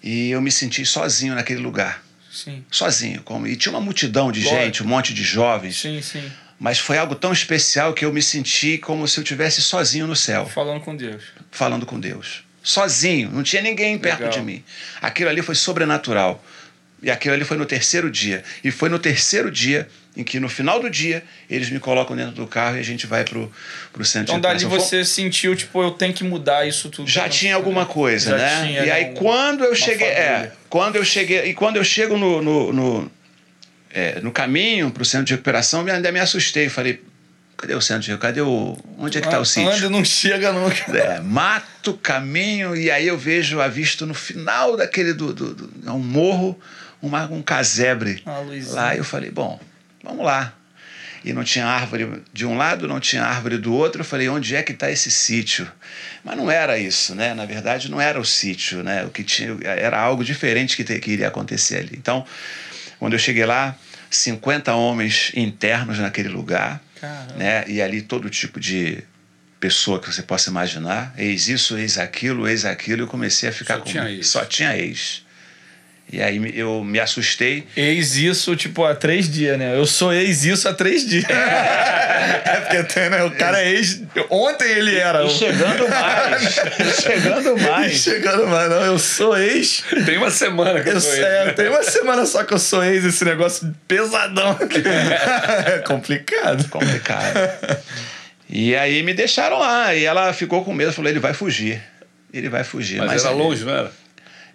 e eu me senti sozinho naquele lugar. Sim. Sozinho. Como, e tinha uma multidão de Lógico. gente, um monte de jovens. Sim, sim. Mas foi algo tão especial que eu me senti como se eu estivesse sozinho no céu. Falando com Deus. falando com Deus. Sozinho, não tinha ninguém perto Legal. de mim. Aquilo ali foi sobrenatural. E aquilo ali foi no terceiro dia. E foi no terceiro dia em que, no final do dia, eles me colocam dentro do carro e a gente vai pro, pro centro Então de dali você sentiu, tipo, eu tenho que mudar isso tudo. Já tinha alguma coisa, Já né? tinha, e aí um- quando eu cheguei, é, quando eu cheguei, e quando eu chego no, no, no, é, no caminho pro centro de recuperação, eu ainda me assustei, falei, cadê o centro de recuperação? Cadê o, onde é que está o sítio? Anda, não chega nunca. É, mato, caminho, e aí eu vejo avisto no final daquele do, do, do- é um morro, uma, um casebre. Ah, lá eu falei, bom, vamos lá. E não tinha árvore de um lado, não tinha árvore do outro. Eu falei, onde é que está esse sítio? Mas não era isso, né? Na verdade, não era o sítio, né? O que tinha era algo diferente que, te- que iria acontecer ali. Então, quando eu cheguei lá, 50 homens internos naquele lugar, Caramba. né? E ali todo tipo de pessoa que você possa imaginar, eis isso, eis aquilo, eis aquilo, eu comecei a ficar Só com tinha ex. só tinha ex. E aí eu me assustei. Ex isso, tipo, há três dias, né? Eu sou ex isso há três dias. é porque tem, né? o cara é ex. Ontem ele era. E chegando mais, e chegando mais. Chegando mais, não. Eu sou ex. Tem uma semana que eu Eu, sou é, ele. tem uma semana só que eu sou ex, esse negócio pesadão. é complicado. complicado. E aí me deixaram lá. E ela ficou com medo, falou: ele vai fugir. Ele vai fugir. Mas, era ele- longe, não era?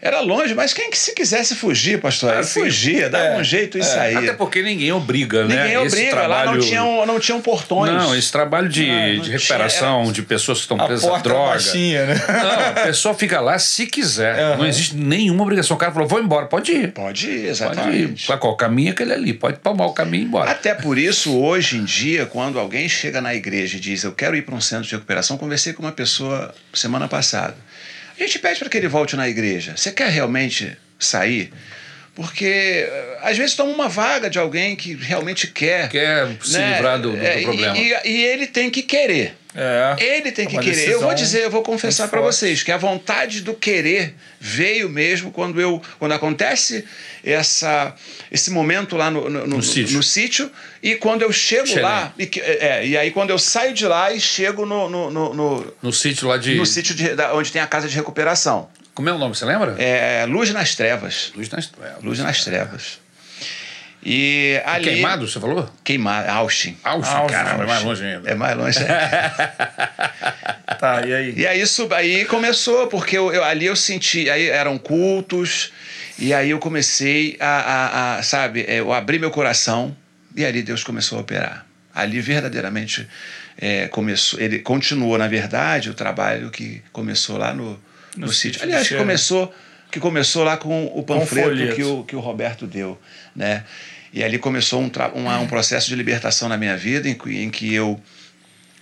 Era longe, mas quem que se quisesse fugir, pastor? Ah, ele sim. fugia, dava É, um jeito e é. saía. Até porque ninguém obriga, né? Ninguém Esse obriga, lá não trabalho- tinham, não tinham portões. Não, esse trabalho de, Não, de tinha, recuperação era- de pessoas que estão A presas porta droga. baixinha, né? Não, a pessoa fica lá se quiser. Aham. Não existe nenhuma obrigação. O cara falou, vou embora, pode ir. Pode ir, Pode ir. exatamente. Pra qual caminho é aquele ali? Pode tomar o caminho e ir embora. Até por isso, hoje em dia, quando alguém chega na igreja e diz eu quero ir para um centro de recuperação, conversei com uma pessoa semana passada. A gente pede para que ele volte na igreja. Você quer realmente sair? Porque eh, às vezes toma uma vaga de alguém que realmente quer. Quer se né? livrar do, do- do É, e- problema. E, e ele tem que querer. É. Ele tem É que querer. Eu decisão vou dizer, eu vou confessar para vocês que a vontade do querer veio mesmo quando eu quando acontece essa esse momento lá no, no, no- No sítio. sítio e quando eu chego Xerém. lá e, é, e aí quando eu saio de lá e chego no no, no, no, No sítio lá de. no sítio de- da- onde tem a casa de recuperação Como é o nome? Você lembra? é Luz nas Trevas Luz nas Trevas. Luz nas Trevas e ali Queimado, você falou? queimado Austin Austin, Austin, caramba, é mais longe ainda. É mais longe. Tá, e aí? E aí, isso, aí começou, porque eu, eu- ali eu senti, aí eram cultos, e aí eu comecei a, a- a, sabe, é, eu abri meu coração, e ali Deus começou a operar. Ali verdadeiramente é, começou, ele continuou, na verdade, o trabalho que começou lá no, no, No sítio. Aliás, começou, que começou lá com o panfleto folheto. que o, que o Roberto deu, né? E ali começou um, uma- um processo de libertação na minha vida, em que, em que eu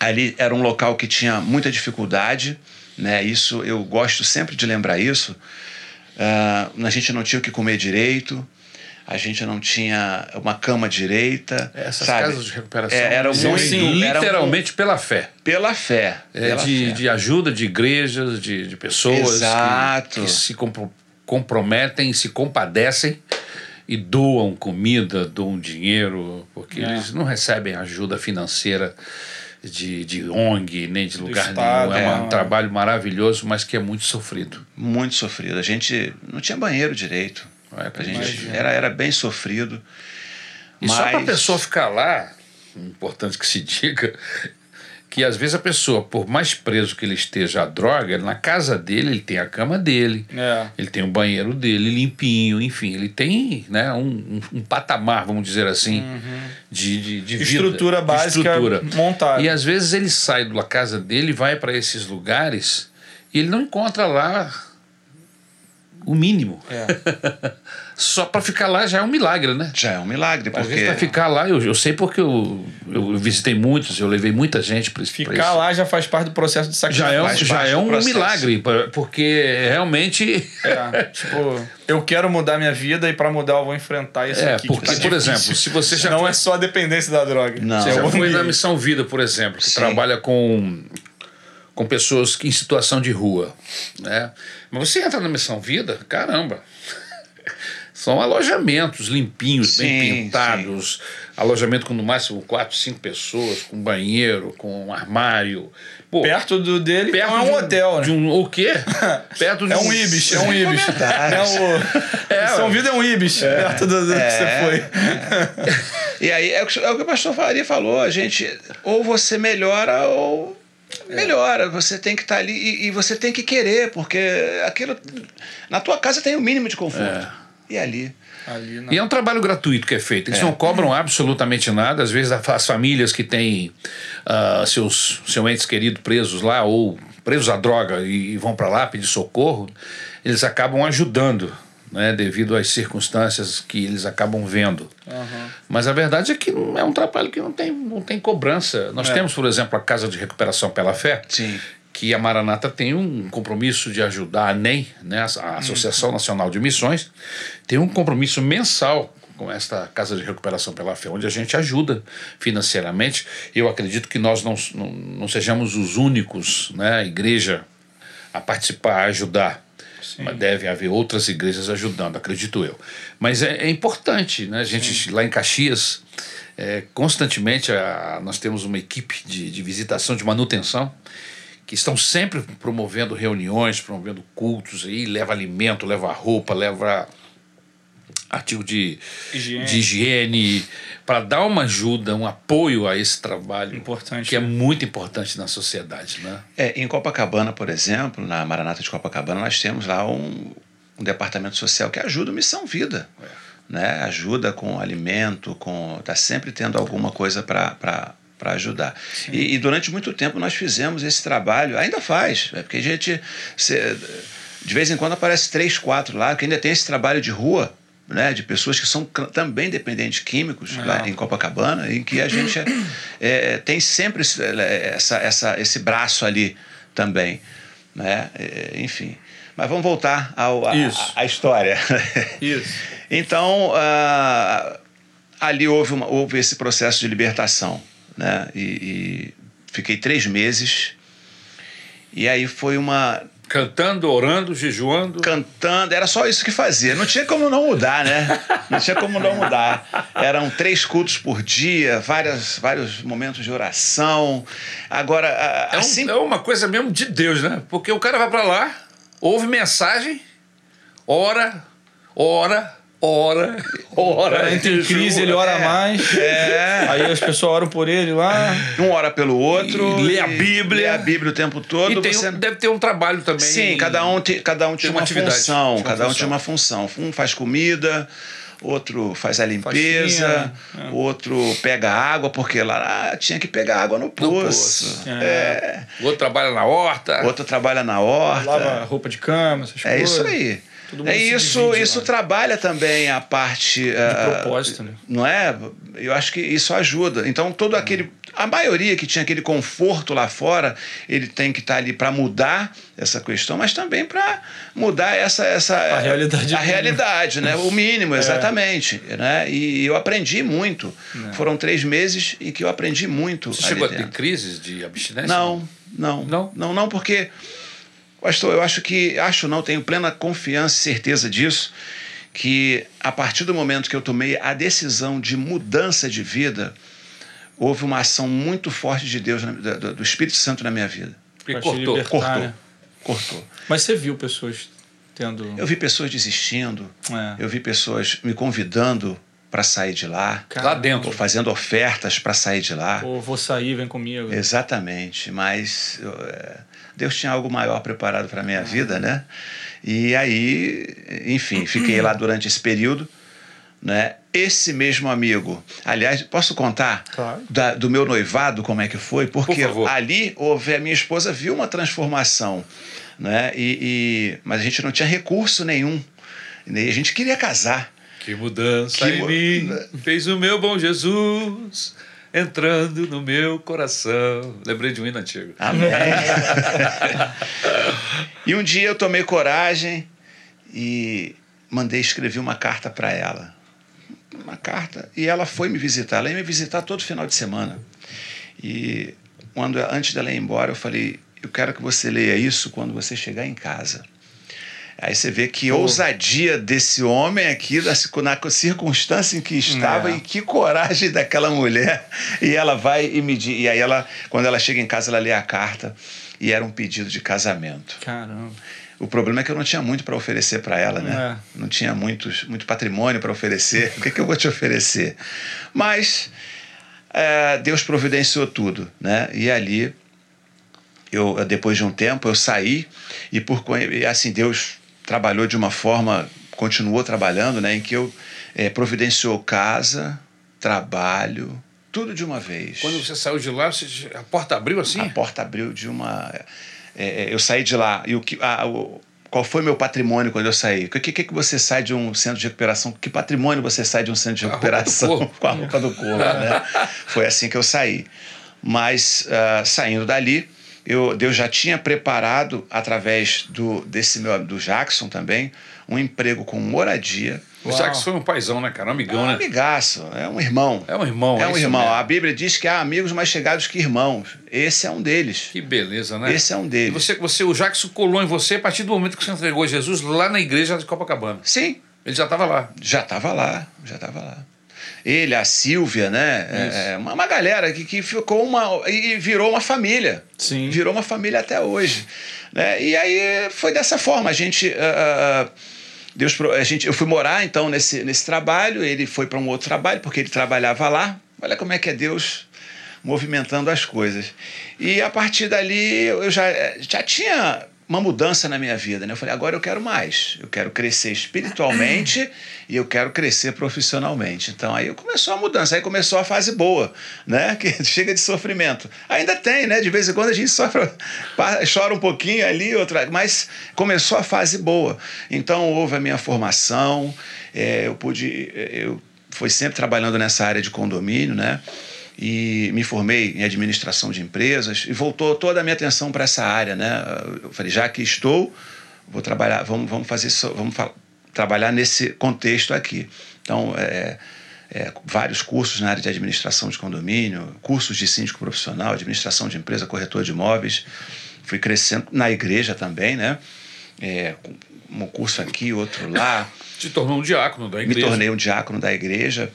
ali era um local que tinha muita dificuldade, né? Isso eu gosto sempre de lembrar isso. Ah, a gente não tinha o que comer direito, a gente não tinha uma cama direita. Essas sabe? casas de recuperação É, era são muito- sim, era literalmente pela fé. Pela fé. É, pela de, fé. de ajuda de igrejas, de, de pessoas que- Exato. Que, se compro- comprometem, se compadecem e doam comida, doam dinheiro, porque É. eles não recebem ajuda financeira de, de ONG, nem de lugar Estado, nenhum. É, é. um trabalho maravilhoso, mas que é muito sofrido. Muito sofrido. A gente não tinha banheiro direito. É, A gente era, era bem sofrido. E só para a Mas- pessoa ficar lá, importante que se diga, que às vezes a pessoa, por mais preso que ele esteja à droga, na casa dele ele tem a cama dele, É. ele tem o banheiro dele limpinho, enfim, ele tem né, um, um, patamar, vamos dizer assim, de, de, de vida, Estrutura de básica montada. E às vezes ele sai da casa dele, vai para esses lugares e ele não encontra lá o mínimo. É. Só para ficar lá já é um milagre, né? Já é um milagre, Às vezes porque para ficar lá, eu, eu sei porque eu, eu visitei muitos, eu levei muita gente para pra Ficar esse- lá já faz parte do processo de sacrifício. já é um, já é um milagre, pra- porque realmente. É, tipo, eu quero mudar minha vida e pra mudar eu vou enfrentar isso É, aqui. que porque, tá por difícil. exemplo, se você já Não foi- é só a dependência da droga. Não. Você Já é foi um- na Missão Vida, por exemplo, que Sim. trabalha com, com pessoas que em situação de rua. Né? Mas você entra na Missão Vida, caramba. São alojamentos limpinhos, bem Sim, pintados, alojamento com no máximo quatro, cinco pessoas, com banheiro, com um armário. Pô, Perto do dele perto é de um hotel, de né? um, o quê? perto de É um Ibis, é um Ibis. É o... É, São. Vida é um Ibis, perto do, do que É. você foi. E aí é o que é o que o pastor Faria falou, a gente ou você melhora ou melhora. Você tem que estar ali e, e você tem que querer, porque aquilo na tua casa tem o mínimo de conforto. E ali. Ali. E é um trabalho gratuito que é feito. Eles não cobram absolutamente nada. Às vezes as famílias que têm ah, seus, seus entes queridos presos lá ou presos à droga e, e vão para lá pedir socorro, eles acabam ajudando, né, devido às circunstâncias que eles acabam vendo. Aham. Mas a verdade é que não é um trabalho que não tem, não tem cobrança. Nós É. temos, por exemplo, a Casa de Recuperação pela Fé, Sim. Que a Maranata tem um compromisso de ajudar a NEM, né, a Associação Nacional de Missões, tem um compromisso mensal com esta Casa de Recuperação pela Fé, onde a gente ajuda financeiramente. Eu acredito que nós não, não, não sejamos os únicos, né, igreja, a participar, a ajudar. Mas deve haver outras igrejas ajudando, acredito eu. Mas é, é importante, né? A gente lá em Caxias, é, constantemente a- nós temos uma equipe de, de visitação, de manutenção, que estão sempre promovendo reuniões, promovendo cultos aí, leva alimento, leva roupa, leva artigo de Higiene. de higiene para dar uma ajuda, um apoio a esse trabalho Importante, que é né? muito importante na sociedade, né? É, em Copacabana, por exemplo, na Maranata de Copacabana, nós temos lá um, um departamento social que ajuda o Missão Vida. Né? Ajuda com alimento, com está sempre tendo alguma coisa para ajudar. E, e durante muito tempo nós fizemos esse trabalho, ainda faz, é porque a gente. de vez em quando aparece três, quatro lá, que ainda tem esse trabalho de rua. Né, de pessoas que são também dependentes químicos lá em Copacabana, em que a gente é, é, tem sempre esse, é, essa, essa, esse braço ali também. Né? É, enfim. Mas vamos voltar ao, a, a- a história. Isso. Então, ah, ali houve, uma- houve esse processo de libertação. Né? E, e fiquei três meses. E aí foi uma. Cantando, orando, jejuando. Cantando, era só isso que fazia. Não tinha como não mudar, né? Não tinha como não mudar. Eram três cultos por dia, várias, vários momentos de oração. Agora, É, um- assim. é uma coisa mesmo de Deus, né? Porque o cara vai pra lá, ouve mensagem, ora, ora, ora, ora. Entra em crise, ele ora É. mais. É. Aí as pessoas oram por ele lá. Um ora pelo outro. E lê a Bíblia. Lê a Bíblia o tempo todo. E tem você... um- deve ter um trabalho também. Sim, cada um, te- cada um tinha uma uma, atividade, função. tinha uma cada um função. tinha uma função. Um faz comida, outro faz a limpeza, Faxina, é. outro pega água, porque lá ah, tinha que pegar água no No poço. poço. É. O outro trabalha na horta. Outro trabalha na horta. Lava roupa de cama, essas É coisas. isso aí. Todo mundo É isso, isso lá. trabalha também a parte. ah, propósito, né? Não é? Eu acho que isso ajuda. Então, todo aquele. A maioria que tinha aquele conforto lá fora, ele tem que estar ali para mudar essa questão, mas também para mudar essa, essa. A realidade A realidade, né? O mínimo, É. exatamente. Né? E eu aprendi muito. É. Foram três meses em que eu aprendi muito. Você ali chegou a ter dentro. crises de abstinência? Não, não. Não? Não, não, porque, pastor, eu acho que, acho não, tenho plena confiança e certeza disso, que a partir do momento que eu tomei a decisão de mudança de vida, houve uma ação muito forte de Deus, do, do Espírito Santo na minha vida. Te cortou. libertar, Cortou. né? Cortou. Mas você viu pessoas tendo. Eu vi pessoas desistindo, É. eu vi pessoas me convidando para sair de lá, Lá dentro. ou fazendo ofertas para sair de lá. Ou vou sair, vem comigo. Exatamente, mas eu, é, Deus tinha algo maior preparado para a minha vida, né? E aí, enfim, fiquei lá durante esse período, né? Esse mesmo amigo, aliás, posso contar Claro. da- do meu noivado como é que foi? Porque favor. ali houve a minha esposa viu uma transformação, né? E, e- mas a gente não tinha recurso nenhum, e a gente queria casar. Que mudança Que mu- fez o meu bom Jesus entrando no meu coração. Lembrei de um hino antigo. Amém. e um dia eu tomei coragem e mandei escrever uma carta para ela. Uma carta. E ela foi me visitar. Ela ia me visitar todo final de semana. E quando antes dela ir embora, eu falei: Eu quero que você leia isso quando você chegar em casa. Aí você vê que ousadia desse homem aqui, na circunstância em que estava, É. e que coragem daquela mulher. E ela vai e me diz. E aí, ela, quando ela chega em casa, ela lê a carta e era um pedido de casamento. Caramba. O problema é que eu não tinha muito para oferecer para ela, né? Não tinha muitos, muito patrimônio para oferecer. O que, que eu vou te oferecer? Mas é, Deus providenciou tudo, né? E ali, eu depois de um tempo, eu saí e por e, assim Deus trabalhou de uma forma, continuou trabalhando, né? Em que eu é, providenciou casa, trabalho, tudo de uma vez. Quando você saiu de lá, você- a porta abriu assim? A porta abriu de uma. é, é, eu saí de lá. E o que, a- o- qual foi meu patrimônio quando eu saí? O que, que, que você sai de um centro de recuperação? Que patrimônio você sai de um centro de recuperação? Com a roupa do corpo, né? Foi assim que eu saí. Mas ah, saindo dali, eu, Deus já tinha preparado, através do, desse meu, do Jackson também, um emprego com moradia. O. Jacques foi um paizão, né, cara? Um É amigão, um né? amigaço, é um irmão. É um irmão. É um isso irmão. mesmo. A Bíblia diz que há amigos mais chegados que irmãos. Esse é um deles. Que beleza, né? Esse é um E deles. você, você, o Jackson colou em você a partir do momento que você entregou Jesus lá na igreja de Copacabana. Sim, Ele já estava lá. já estava lá, já estava lá. Ele, a Silvia, né? É, uma, uma galera que, que ficou uma. e virou uma família. Sim. Virou uma família até hoje. Né? E aí foi dessa forma. A gente. ah, Deus, a gente, eu fui morar então nesse, nesse trabalho, ele foi para um outro trabalho, porque ele trabalhava lá. Olha como é que é Deus movimentando as coisas. E a partir dali eu já, já tinha uma mudança na minha vida. Né? Eu falei, agora eu quero mais. Eu quero crescer espiritualmente e eu quero crescer profissionalmente. Então aí começou a mudança, aí começou a fase boa, né? Que chega de sofrimento. Ainda tem, né? De vez em quando a gente sofre, chora um pouquinho ali, outra, mas começou a fase boa. Então houve a minha formação, é, eu pude, eu fui sempre trabalhando nessa área de condomínio, né? E me formei em administração de empresas e voltou toda a minha atenção para essa área, né? Eu falei, já que estou, vou trabalhar, vamos, vamos fazer, isso- vamos trabalhar nesse contexto aqui. Então, é, é, vários cursos na área de administração de condomínio, cursos de síndico profissional, administração de empresa, corretor de imóveis. Fui crescendo na igreja também, né? É, um curso aqui, outro lá. Se tornou um diácono da Me igreja. tornei um diácono da igreja,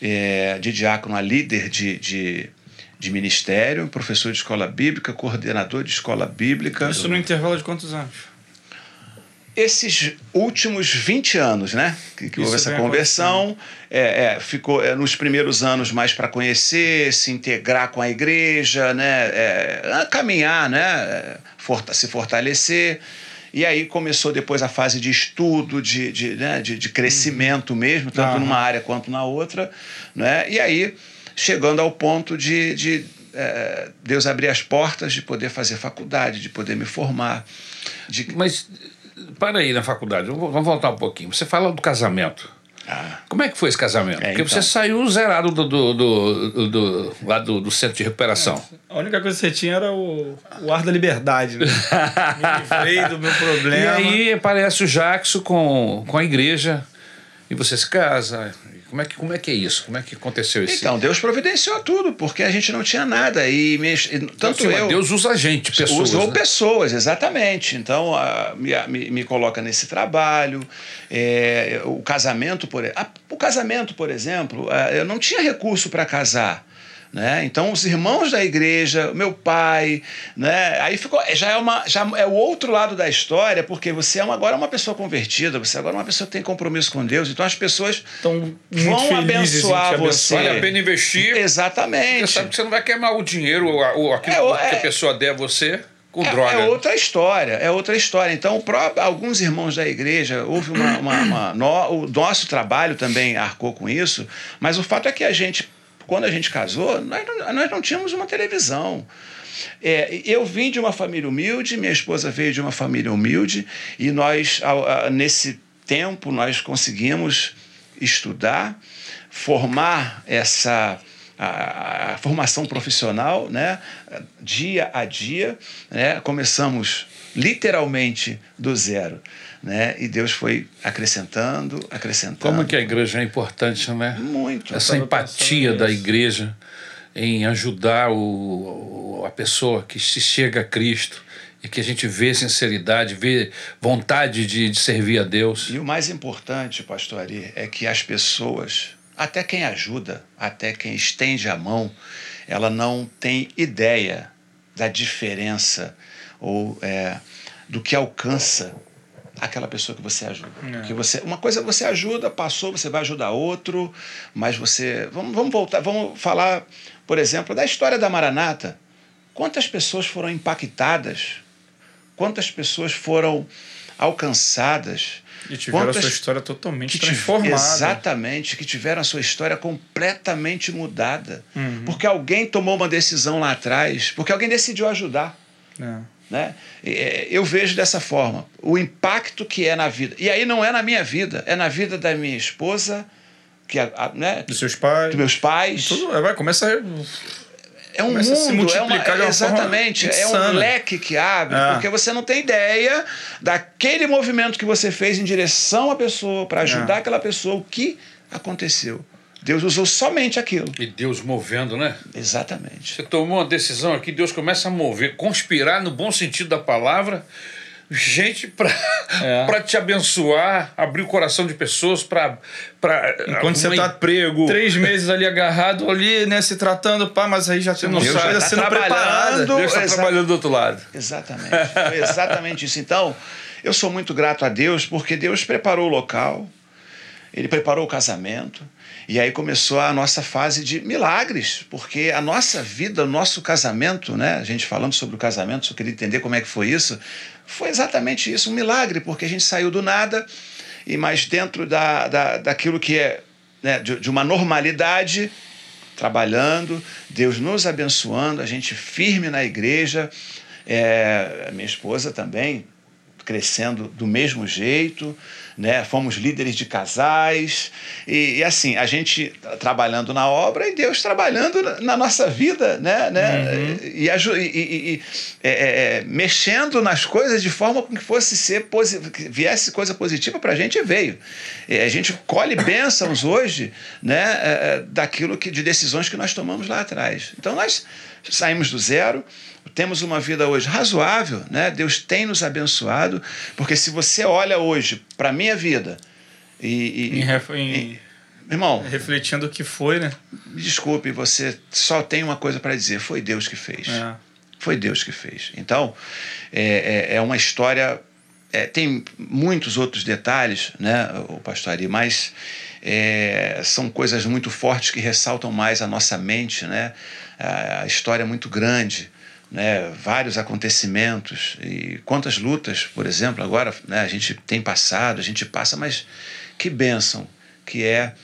é, de diácono a líder de, de, de ministério, professor de escola bíblica, coordenador de escola bíblica. Isso no intervalo de quantos anos? esses últimos 20 anos, né? Que, que houve essa conversão. É, é, ficou é, nos primeiros anos mais para conhecer, se integrar com a igreja, né? É, caminhar, né? se fortalecer. E aí começou depois a fase de estudo, de, de, né? de, de crescimento uhum. mesmo, tanto uhum. numa área quanto na outra. Né? E aí, chegando ao ponto de, de é, Deus abrir as portas de poder fazer faculdade, de poder me formar. De... Mas para aí na faculdade, vamos voltar um pouquinho. Você fala do casamento. Ah. Como é que foi esse casamento? É, Porque então. você saiu zerado do, do, do, do, do lá do, do, centro de recuperação. É, a única coisa que você tinha era o, o ar da liberdade, né? Me livrei do meu problema. E aí aparece o Jackson com, com a igreja e você se casa, como é que, como é, que é isso? Como é que aconteceu isso? Então, Deus providenciou tudo, porque a gente não tinha nada. E me, tanto eu. Deus usa a gente, pessoas. Usou né? pessoas, exatamente. Então, a, me, me, me, coloca nesse trabalho. É, o casamento, por, a, o casamento, por exemplo, a, eu não tinha recurso para casar. Né? Então os irmãos da igreja, meu pai, né? Aí ficou, já é uma, já é o outro lado da história, porque você é uma, agora uma pessoa convertida, você agora é uma pessoa que tem compromisso com Deus, então as pessoas Estão vão abençoar você. Vale a pena investir. Exatamente. Você sabe que você não vai queimar o dinheiro ou aquilo é, que a pessoa der a você com é, droga. É outra história, é outra história. Então, próprio, alguns irmãos da igreja, houve uma, uma, uma no, o nosso trabalho também arcou com isso, mas o fato é que a gente quando a gente casou, nós não, nós não tínhamos uma televisão. É, eu vim de uma família humilde, minha esposa veio de uma família humilde, e nós, nesse tempo, nós conseguimos estudar, formar essa a, a, formação profissional, né? dia a dia. Né? Começamos literalmente do zero. Né? E Deus foi acrescentando, acrescentando. Como que a igreja é importante, né? Muito. Essa empatia da igreja em ajudar o, a pessoa que se chega a Cristo e que a gente vê sinceridade, vê vontade de, de servir a Deus. E o mais importante, pastor Ari, é que as pessoas, até quem ajuda, até quem estende a mão, ela não tem ideia da diferença ou é, do que alcança aquela pessoa que você ajuda. É. Que você, uma coisa você ajuda, passou, você vai ajudar outro, mas você. Vamos, vamos voltar, vamos falar, por exemplo, da história da Maranata. Quantas pessoas foram impactadas? Quantas pessoas foram alcançadas? E tiveram Quantas, a sua história totalmente transformada. Exatamente, que tiveram a sua história completamente mudada. Uhum. Porque alguém tomou uma decisão lá atrás, porque alguém decidiu ajudar. É. Né? É, eu vejo dessa forma o impacto que é na vida. E aí não é na minha vida, é na vida da minha esposa, que é, né? dos seus pais, dos meus pais. Tudo, vai começar a... É um mundo, é uma, exatamente, é um leque que abre, é. porque você não tem ideia daquele movimento que você fez em direção à pessoa, para ajudar é. aquela pessoa, o que aconteceu. Deus usou somente aquilo. E Deus movendo, né? Exatamente. Você tomou uma decisão aqui, Deus começa a mover, conspirar no bom sentido da palavra, gente para é. te abençoar, abrir o coração de pessoas para enquanto você está emprego. três meses ali agarrado ali, né, se tratando, pá, mas aí já você não Deus sabe, já tá sendo preparado. Deus está trabalhando do outro lado. Exatamente. Foi exatamente isso. Então, eu sou muito grato a Deus porque Deus preparou o local, ele preparou o casamento, e aí começou a nossa fase de milagres, porque a nossa vida, o nosso casamento, né? A gente falando sobre o casamento, só queria entender como é que foi isso. Foi exatamente isso, um milagre, porque a gente saiu do nada, e mais dentro da, da, daquilo que é né, de, de uma normalidade, trabalhando, Deus nos abençoando, a gente firme na igreja, é, minha esposa também crescendo do mesmo jeito né? Fomos líderes de casais e, e, assim a gente trabalhando na obra e Deus trabalhando na, na nossa vida, né? né? Uhum. E, e, e é, é, é, mexendo nas coisas de forma que fosse ser que viesse coisa positiva para a gente e veio. E a gente colhe bênçãos hoje, né? É, é, daquilo que de decisões que nós tomamos lá atrás. Então nós saímos do zero temos uma vida hoje razoável, né? Deus tem nos abençoado, porque se você olha hoje para a minha vida e. e, em, em, irmão. Refletindo o que foi, né? Desculpe, você só tem uma coisa para dizer: foi Deus que fez. É. Foi Deus que fez. Então, é, é, é uma história é, tem muitos outros detalhes, né, o pastor Ari, mas é, são coisas muito fortes que ressaltam mais a nossa mente, né? A história é muito grande, né? Vários acontecimentos e quantas lutas, por exemplo, agora né, a gente tem passado, a gente passa, mas que bênção que é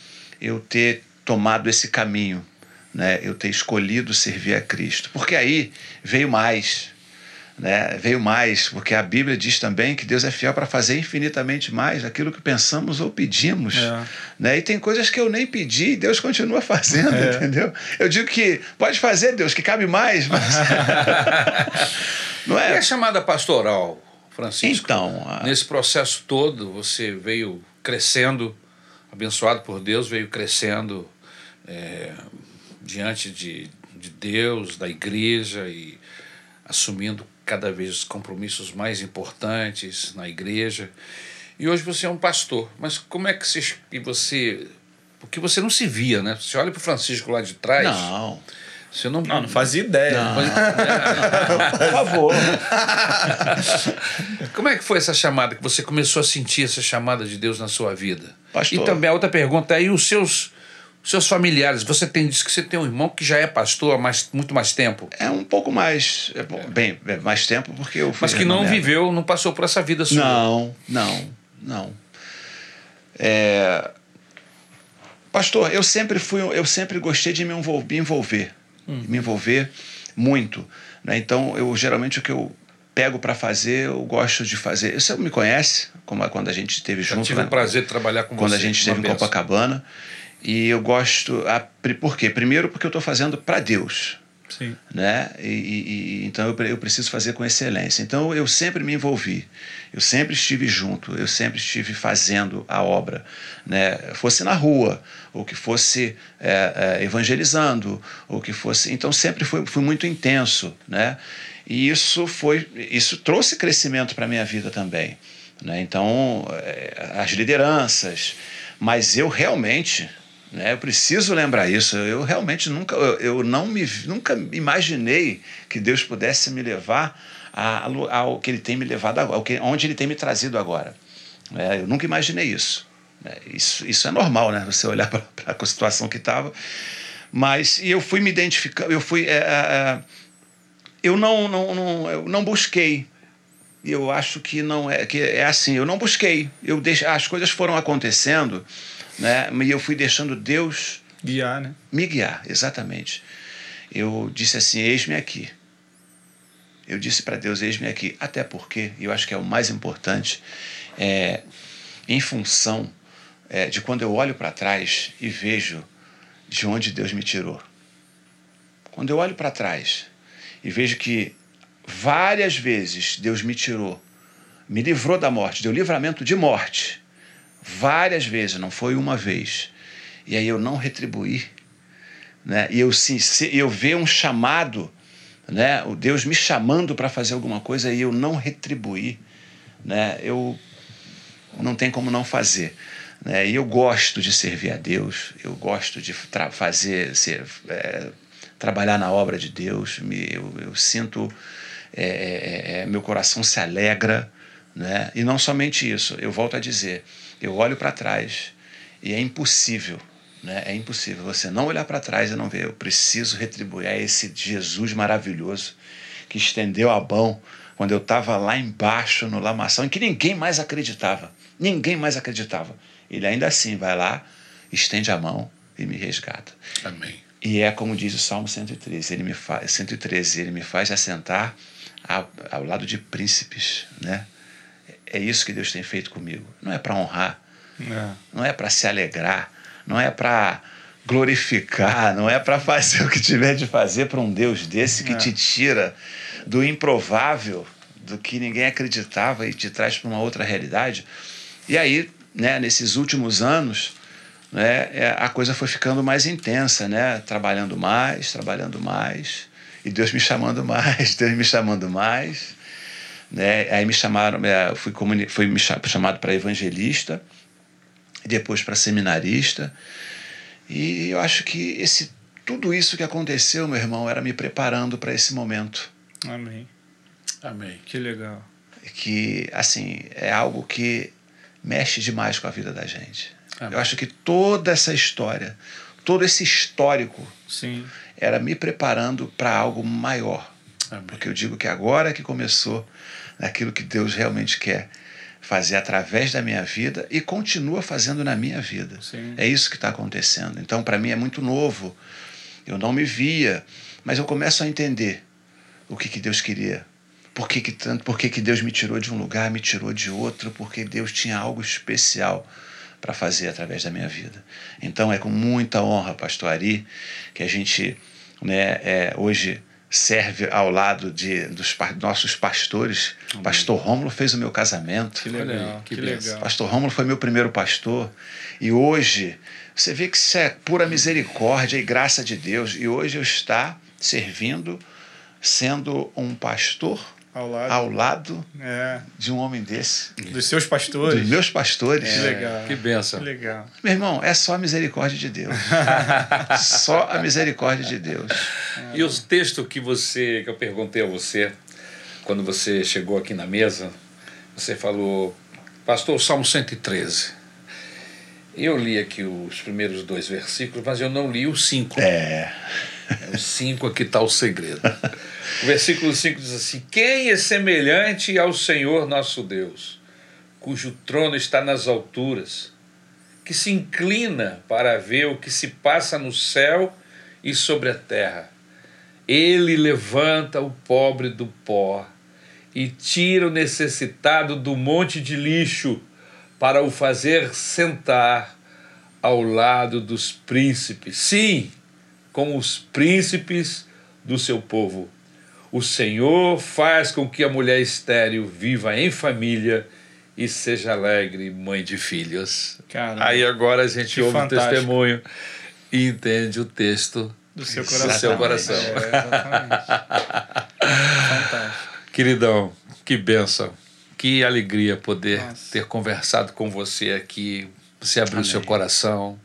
eu ter tomado esse caminho, né? Eu ter escolhido servir a Cristo, porque aí veio mais né? Veio mais, porque a Bíblia diz também que Deus é fiel para fazer infinitamente mais aquilo que pensamos ou pedimos. É. Né? E tem coisas que eu nem pedi e Deus continua fazendo, é. entendeu? Eu digo que pode fazer, Deus, que cabe mais, mas. Não é? E a chamada pastoral, Francisco? Então. A... Nesse processo todo, você veio crescendo, abençoado por Deus, veio crescendo é, diante de, de Deus, da igreja e assumindo cada vez compromissos mais importantes na igreja. E hoje você é um pastor. Mas como é que você, você porque você não se via, né? Você olha para o Francisco lá de trás. Não. Você não, não, não fazia ideia. Não. Por favor. Como é que foi essa chamada que você começou a sentir essa chamada de Deus na sua vida? Pastor. E também a outra pergunta é: e os seus seus familiares, você tem disse que você tem um irmão que já é pastor há mais, muito mais tempo. É um pouco mais, é, bem, é mais tempo porque eu fui Mas que não viveu, não passou por essa vida sua. Não, não, não. É... Pastor, eu sempre fui, eu sempre gostei de me envolver, me envolver, hum. me envolver muito. Né? Então, eu geralmente o que eu pego para fazer, eu gosto de fazer. Você me conhece, como é quando a gente esteve junto. Eu tive né? o prazer de trabalhar com quando você. Quando a gente esteve em Copacabana. E eu gosto. A, por quê? Primeiro, porque eu estou fazendo para Deus. Sim. Né? E, e, então eu, eu preciso fazer com excelência. Então eu sempre me envolvi, eu sempre estive junto, eu sempre estive fazendo a obra, né? fosse na rua, ou que fosse é, é, evangelizando, ou que fosse. Então sempre fui, fui muito intenso. Né? E isso, foi, isso trouxe crescimento para a minha vida também. Né? Então, é, as lideranças. Mas eu realmente né? Eu preciso lembrar isso. Eu realmente nunca, eu, eu não me, nunca imaginei que Deus pudesse me levar ao que Ele tem me levado ao que, onde Ele tem me trazido agora. É, eu nunca imaginei isso. É, isso. Isso é normal, né? Você olhar para a situação que estava. Mas e eu fui me identificando, eu fui, é, é, é, eu não, não, não, eu não busquei. Eu acho que não é que é assim. Eu não busquei. Eu deixo, as coisas foram acontecendo né? E eu fui deixando Deus guiar, né? Me guiar, exatamente. Eu disse assim: eis-me aqui. Eu disse para Deus: eis-me aqui. Até porque, eu acho que é o mais importante, é, em função é, de quando eu olho para trás e vejo de onde Deus me tirou. Quando eu olho para trás e vejo que várias vezes Deus me tirou, me livrou da morte, deu livramento de morte várias vezes, não foi uma vez. E aí eu não retribuí, né? E eu sim, eu ver um chamado, né? O Deus me chamando para fazer alguma coisa e eu não retribuí, né? Eu não tem como não fazer. Né? E eu gosto de servir a Deus, eu gosto de fazer, ser, é, trabalhar na obra de Deus, me, eu, eu sinto, é, é, é, meu coração se alegra, né? E não somente isso, eu volto a dizer, eu olho para trás e é impossível, né? É impossível você não olhar para trás e não ver. Eu preciso retribuir a esse Jesus maravilhoso que estendeu a mão quando eu estava lá embaixo no lamação, em que ninguém mais acreditava. Ninguém mais acreditava. Ele ainda assim vai lá, estende a mão e me resgata. Amém. E é como diz o Salmo 113, ele me faz, 113, ele me faz assentar ao, ao lado de príncipes, né? É isso que Deus tem feito comigo. Não é para honrar, é. não é para se alegrar, não é para glorificar, não é para fazer o que tiver de fazer para um Deus desse que é. te tira do improvável, do que ninguém acreditava e te traz para uma outra realidade. E aí, né, nesses últimos anos, né, é, a coisa foi ficando mais intensa, né? Trabalhando mais, trabalhando mais, e Deus me chamando mais, Deus me chamando mais. Né? Aí me chamaram, é, fui, comuni fui me chamado para evangelista, depois para seminarista. E eu acho que esse tudo isso que aconteceu, meu irmão, era me preparando para esse momento. Amém. Amém. Que legal. que, assim, é algo que mexe demais com a vida da gente. Amém. Eu acho que toda essa história, todo esse histórico, Sim. era me preparando para algo maior. Amém. Porque eu digo que agora que começou aquilo que Deus realmente quer fazer através da minha vida e continua fazendo na minha vida. Sim. É isso que está acontecendo. Então, para mim, é muito novo. Eu não me via, mas eu começo a entender o que, que Deus queria. Por que, que, tanto, por que, que Deus me tirou de um lugar, me tirou de outro, porque Deus tinha algo especial para fazer através da minha vida. Então é com muita honra, pastor Ari, que a gente né, é, hoje serve ao lado de, dos nossos pastores. Amém. Pastor Rômulo fez o meu casamento. Que legal, que, que legal. Pastor Rômulo foi meu primeiro pastor. E hoje, você vê que isso é pura misericórdia e graça de Deus. E hoje eu está servindo, sendo um pastor ao lado, ao lado é. de um homem desse. Dos seus pastores. Dos meus pastores. É, que legal. Que benção. Que legal. Meu irmão, é só a misericórdia de Deus. só a misericórdia de Deus. É. E os textos que você, que eu perguntei a você, quando você chegou aqui na mesa, você falou, pastor, Salmo 113. Eu li aqui os primeiros dois versículos, mas eu não li os cinco. É. É o 5 aqui está o segredo. O versículo 5 diz assim: Quem é semelhante ao Senhor nosso Deus, cujo trono está nas alturas, que se inclina para ver o que se passa no céu e sobre a terra? Ele levanta o pobre do pó e tira o necessitado do monte de lixo para o fazer sentar ao lado dos príncipes. Sim, com os príncipes do seu povo. O Senhor faz com que a mulher estéril viva em família e seja alegre mãe de filhos. Caramba, Aí agora a gente ouve fantástico. o testemunho e entende o texto do seu coração. Do seu coração. É, exatamente. fantástico. Queridão, que benção. Que alegria poder Nossa. ter conversado com você aqui, você abrir o seu coração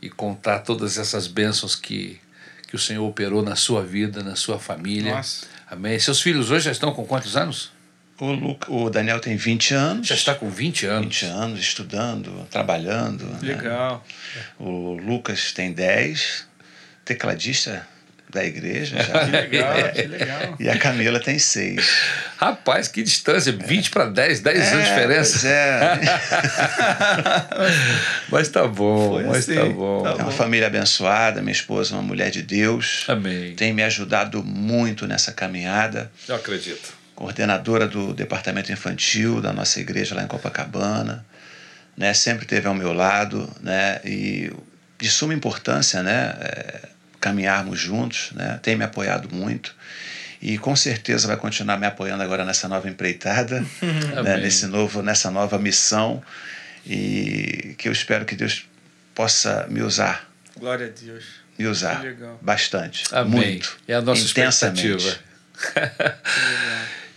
e contar todas essas bênçãos que que o Senhor operou na sua vida, na sua família. Nossa. Amém. Seus filhos hoje já estão com quantos anos? O, Luca, o Daniel tem 20 anos. Já está com 20 anos. 20 anos, estudando, trabalhando. Legal. Né? O Lucas tem 10, tecladista da igreja. Já. Que legal, que legal. E a Camila tem 6. Rapaz, que distância, 20 para 10, 10 é, anos de diferença. Pois é. mas tá bom, Foi mas assim, tá bom. É uma família abençoada, minha esposa é uma mulher de Deus. Amém. Tem me ajudado muito nessa caminhada. Eu acredito. Coordenadora do departamento infantil da nossa igreja lá em Copacabana. Né, sempre esteve ao meu lado, né, e de suma importância, né, é, caminharmos juntos, né, tem me apoiado muito e com certeza vai continuar me apoiando agora nessa nova empreitada, né, nesse novo, nessa nova missão e que eu espero que Deus possa me usar. Glória a Deus. Me usar bastante, Amém. muito, É a nossa intensamente. expectativa.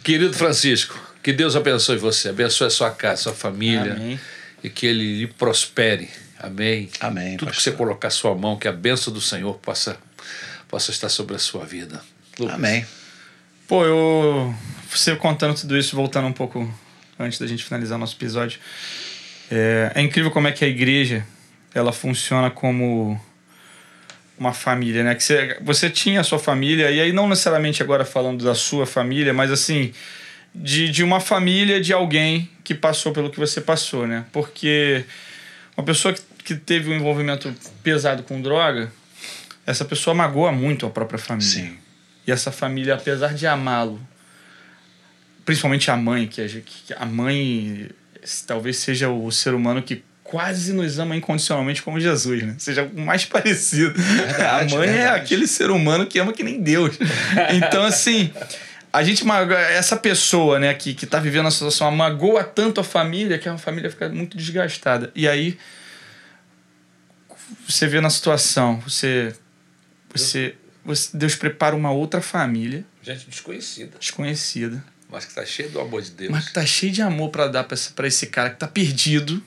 Querido Francisco, que Deus abençoe você, abençoe a sua casa, a sua família Amém. e que ele lhe prospere. Amém. Amém, Tudo que pastor. você colocar a sua mão, que a bênção do Senhor possa, possa estar sobre a sua vida. Lucas. Amém. Pô, eu. Você contando tudo isso, voltando um pouco antes da gente finalizar nosso episódio. É, é incrível como é que a igreja ela funciona como uma família, né? Que você, você tinha a sua família, e aí não necessariamente agora falando da sua família, mas assim, de, de uma família de alguém que passou pelo que você passou, né? Porque uma pessoa que, que teve um envolvimento pesado com droga, essa pessoa magoa muito a própria família. Sim. E essa família, apesar de amá-lo, principalmente a mãe, que a, que a mãe talvez seja o ser humano que quase nos ama incondicionalmente como Jesus, né? Seja o mais parecido. Verdade, a mãe é verdade. aquele ser humano que ama que nem Deus. Então, assim, a gente essa pessoa, né, que, que tá vivendo a situação, magoa tanto a família que a família fica muito desgastada. E aí você vê na situação, você você, você Deus prepara uma outra família Gente desconhecida, desconhecida, mas que está cheia do amor de Deus. mas que tá cheio de amor para dar pra esse, cara que tá perdido.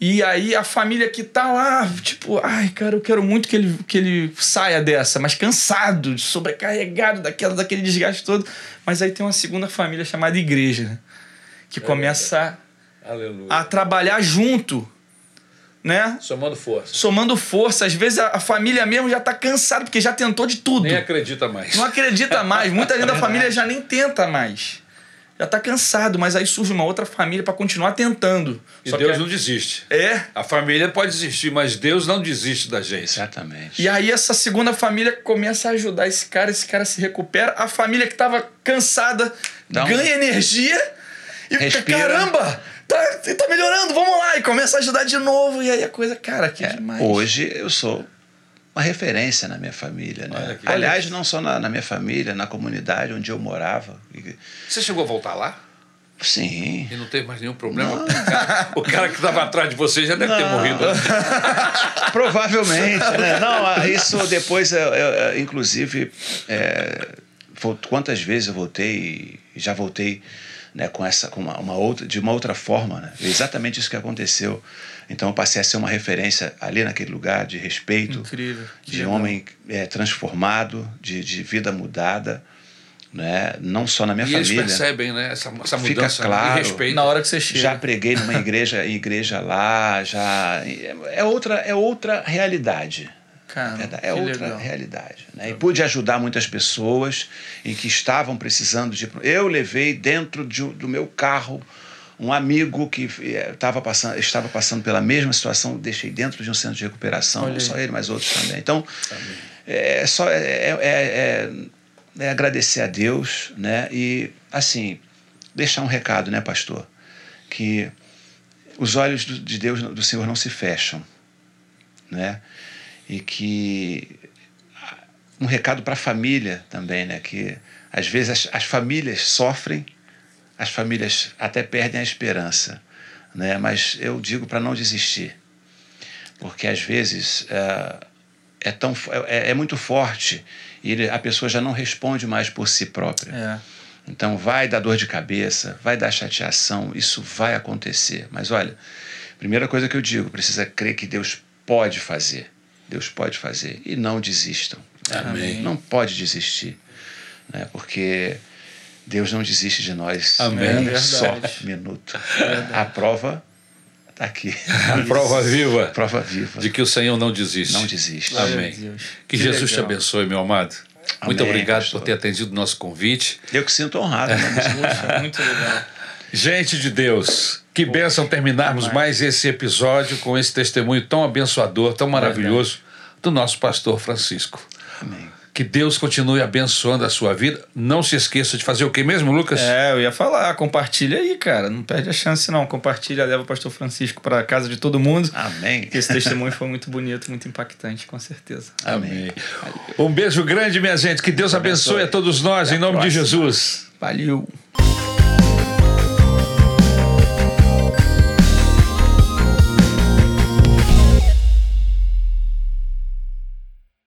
E aí a família que tá lá, tipo, ai, cara, eu quero muito que ele, que ele saia dessa, mas cansado, sobrecarregado daquela, daquele desgaste todo. Mas aí tem uma segunda família chamada igreja, né? Que é começa a, a trabalhar junto né? Somando força. Somando força. Às vezes a, a família mesmo já está cansada, porque já tentou de tudo. Nem acredita mais. Não acredita mais. Muita gente da família já nem tenta mais. Já está cansado, mas aí surge uma outra família para continuar tentando. E Só Deus que... não desiste. É. A família pode desistir, mas Deus não desiste da gente. Exatamente. E aí essa segunda família começa a ajudar esse cara, esse cara se recupera. A família que estava cansada então, ganha energia e respira. caramba, tá, tá melhorando, vamos lá. E começa a ajudar de novo. E aí a coisa, cara, que é, demais. Hoje eu sou uma referência na minha família, né? Aliás, não só na, na, minha família, na comunidade onde eu morava. Você chegou a voltar lá? Sim. E não teve mais nenhum problema? O cara, o cara, que estava atrás de você já deve não. ter morrido. Provavelmente, né? Não, isso depois, eu, eu, inclusive, é, quantas vezes eu voltei, já voltei né, com essa com uma, uma, outra de uma outra forma né? exatamente isso que aconteceu então eu passei a ser uma referência ali naquele lugar de respeito Incrível. de legal. homem é, transformado de, de vida mudada né? não só na minha e família eles percebem né? essa, essa Fica mudança claro, respeito na hora que você chega já preguei numa igreja igreja lá já é outra é outra realidade Cara, é, é outra legal. realidade. Né? E pude ajudar muitas pessoas em que estavam precisando de. Eu levei dentro de, do meu carro um amigo que estava eh, passando, estava passando pela mesma situação, deixei dentro de um centro de recuperação, não só ele, mas outros também. Então, é só é, é, é, é, agradecer a Deus, né? E assim deixar um recado, né, pastor, que os olhos de Deus, do Senhor, não se fecham, né? E que um recado para a família também, né? Que às vezes as, as, famílias sofrem, as famílias até perdem a esperança, né? Mas eu digo para não desistir, porque às vezes é, é tão é, é, muito forte e ele, a pessoa já não responde mais por si própria. É. Então vai dar dor de cabeça, vai dar chateação, isso vai acontecer. Mas olha, primeira coisa que eu digo, precisa crer que Deus pode fazer. Deus pode fazer. E não desistam. Amém. Não pode desistir. Né? Porque Deus não desiste de nós. Amém. Um só minuto. A prova está aqui. A prova viva. Prova viva. De que o Senhor não desiste. Não desiste. Amém. Que, que Jesus legal. te abençoe, meu amado. Amém, Muito obrigado pastor. por ter atendido o nosso convite. Eu que sinto honrado. Né? Muito legal. Gente de Deus, que bênção terminarmos mais esse episódio com esse testemunho tão abençoador, tão maravilhoso do nosso pastor Francisco. Amém. Que Deus continue abençoando a sua vida. Não se esqueça de fazer o que mesmo, Lucas? É, eu ia falar, compartilha aí, cara. Não perde a chance, não. Compartilha, leva o pastor Francisco para casa de todo mundo. Amém. Esse testemunho foi muito bonito, muito impactante, com certeza. Amém. Um beijo grande, minha gente. Que Deus abençoe, abençoe a todos nós, Até em nome de Jesus. Valeu.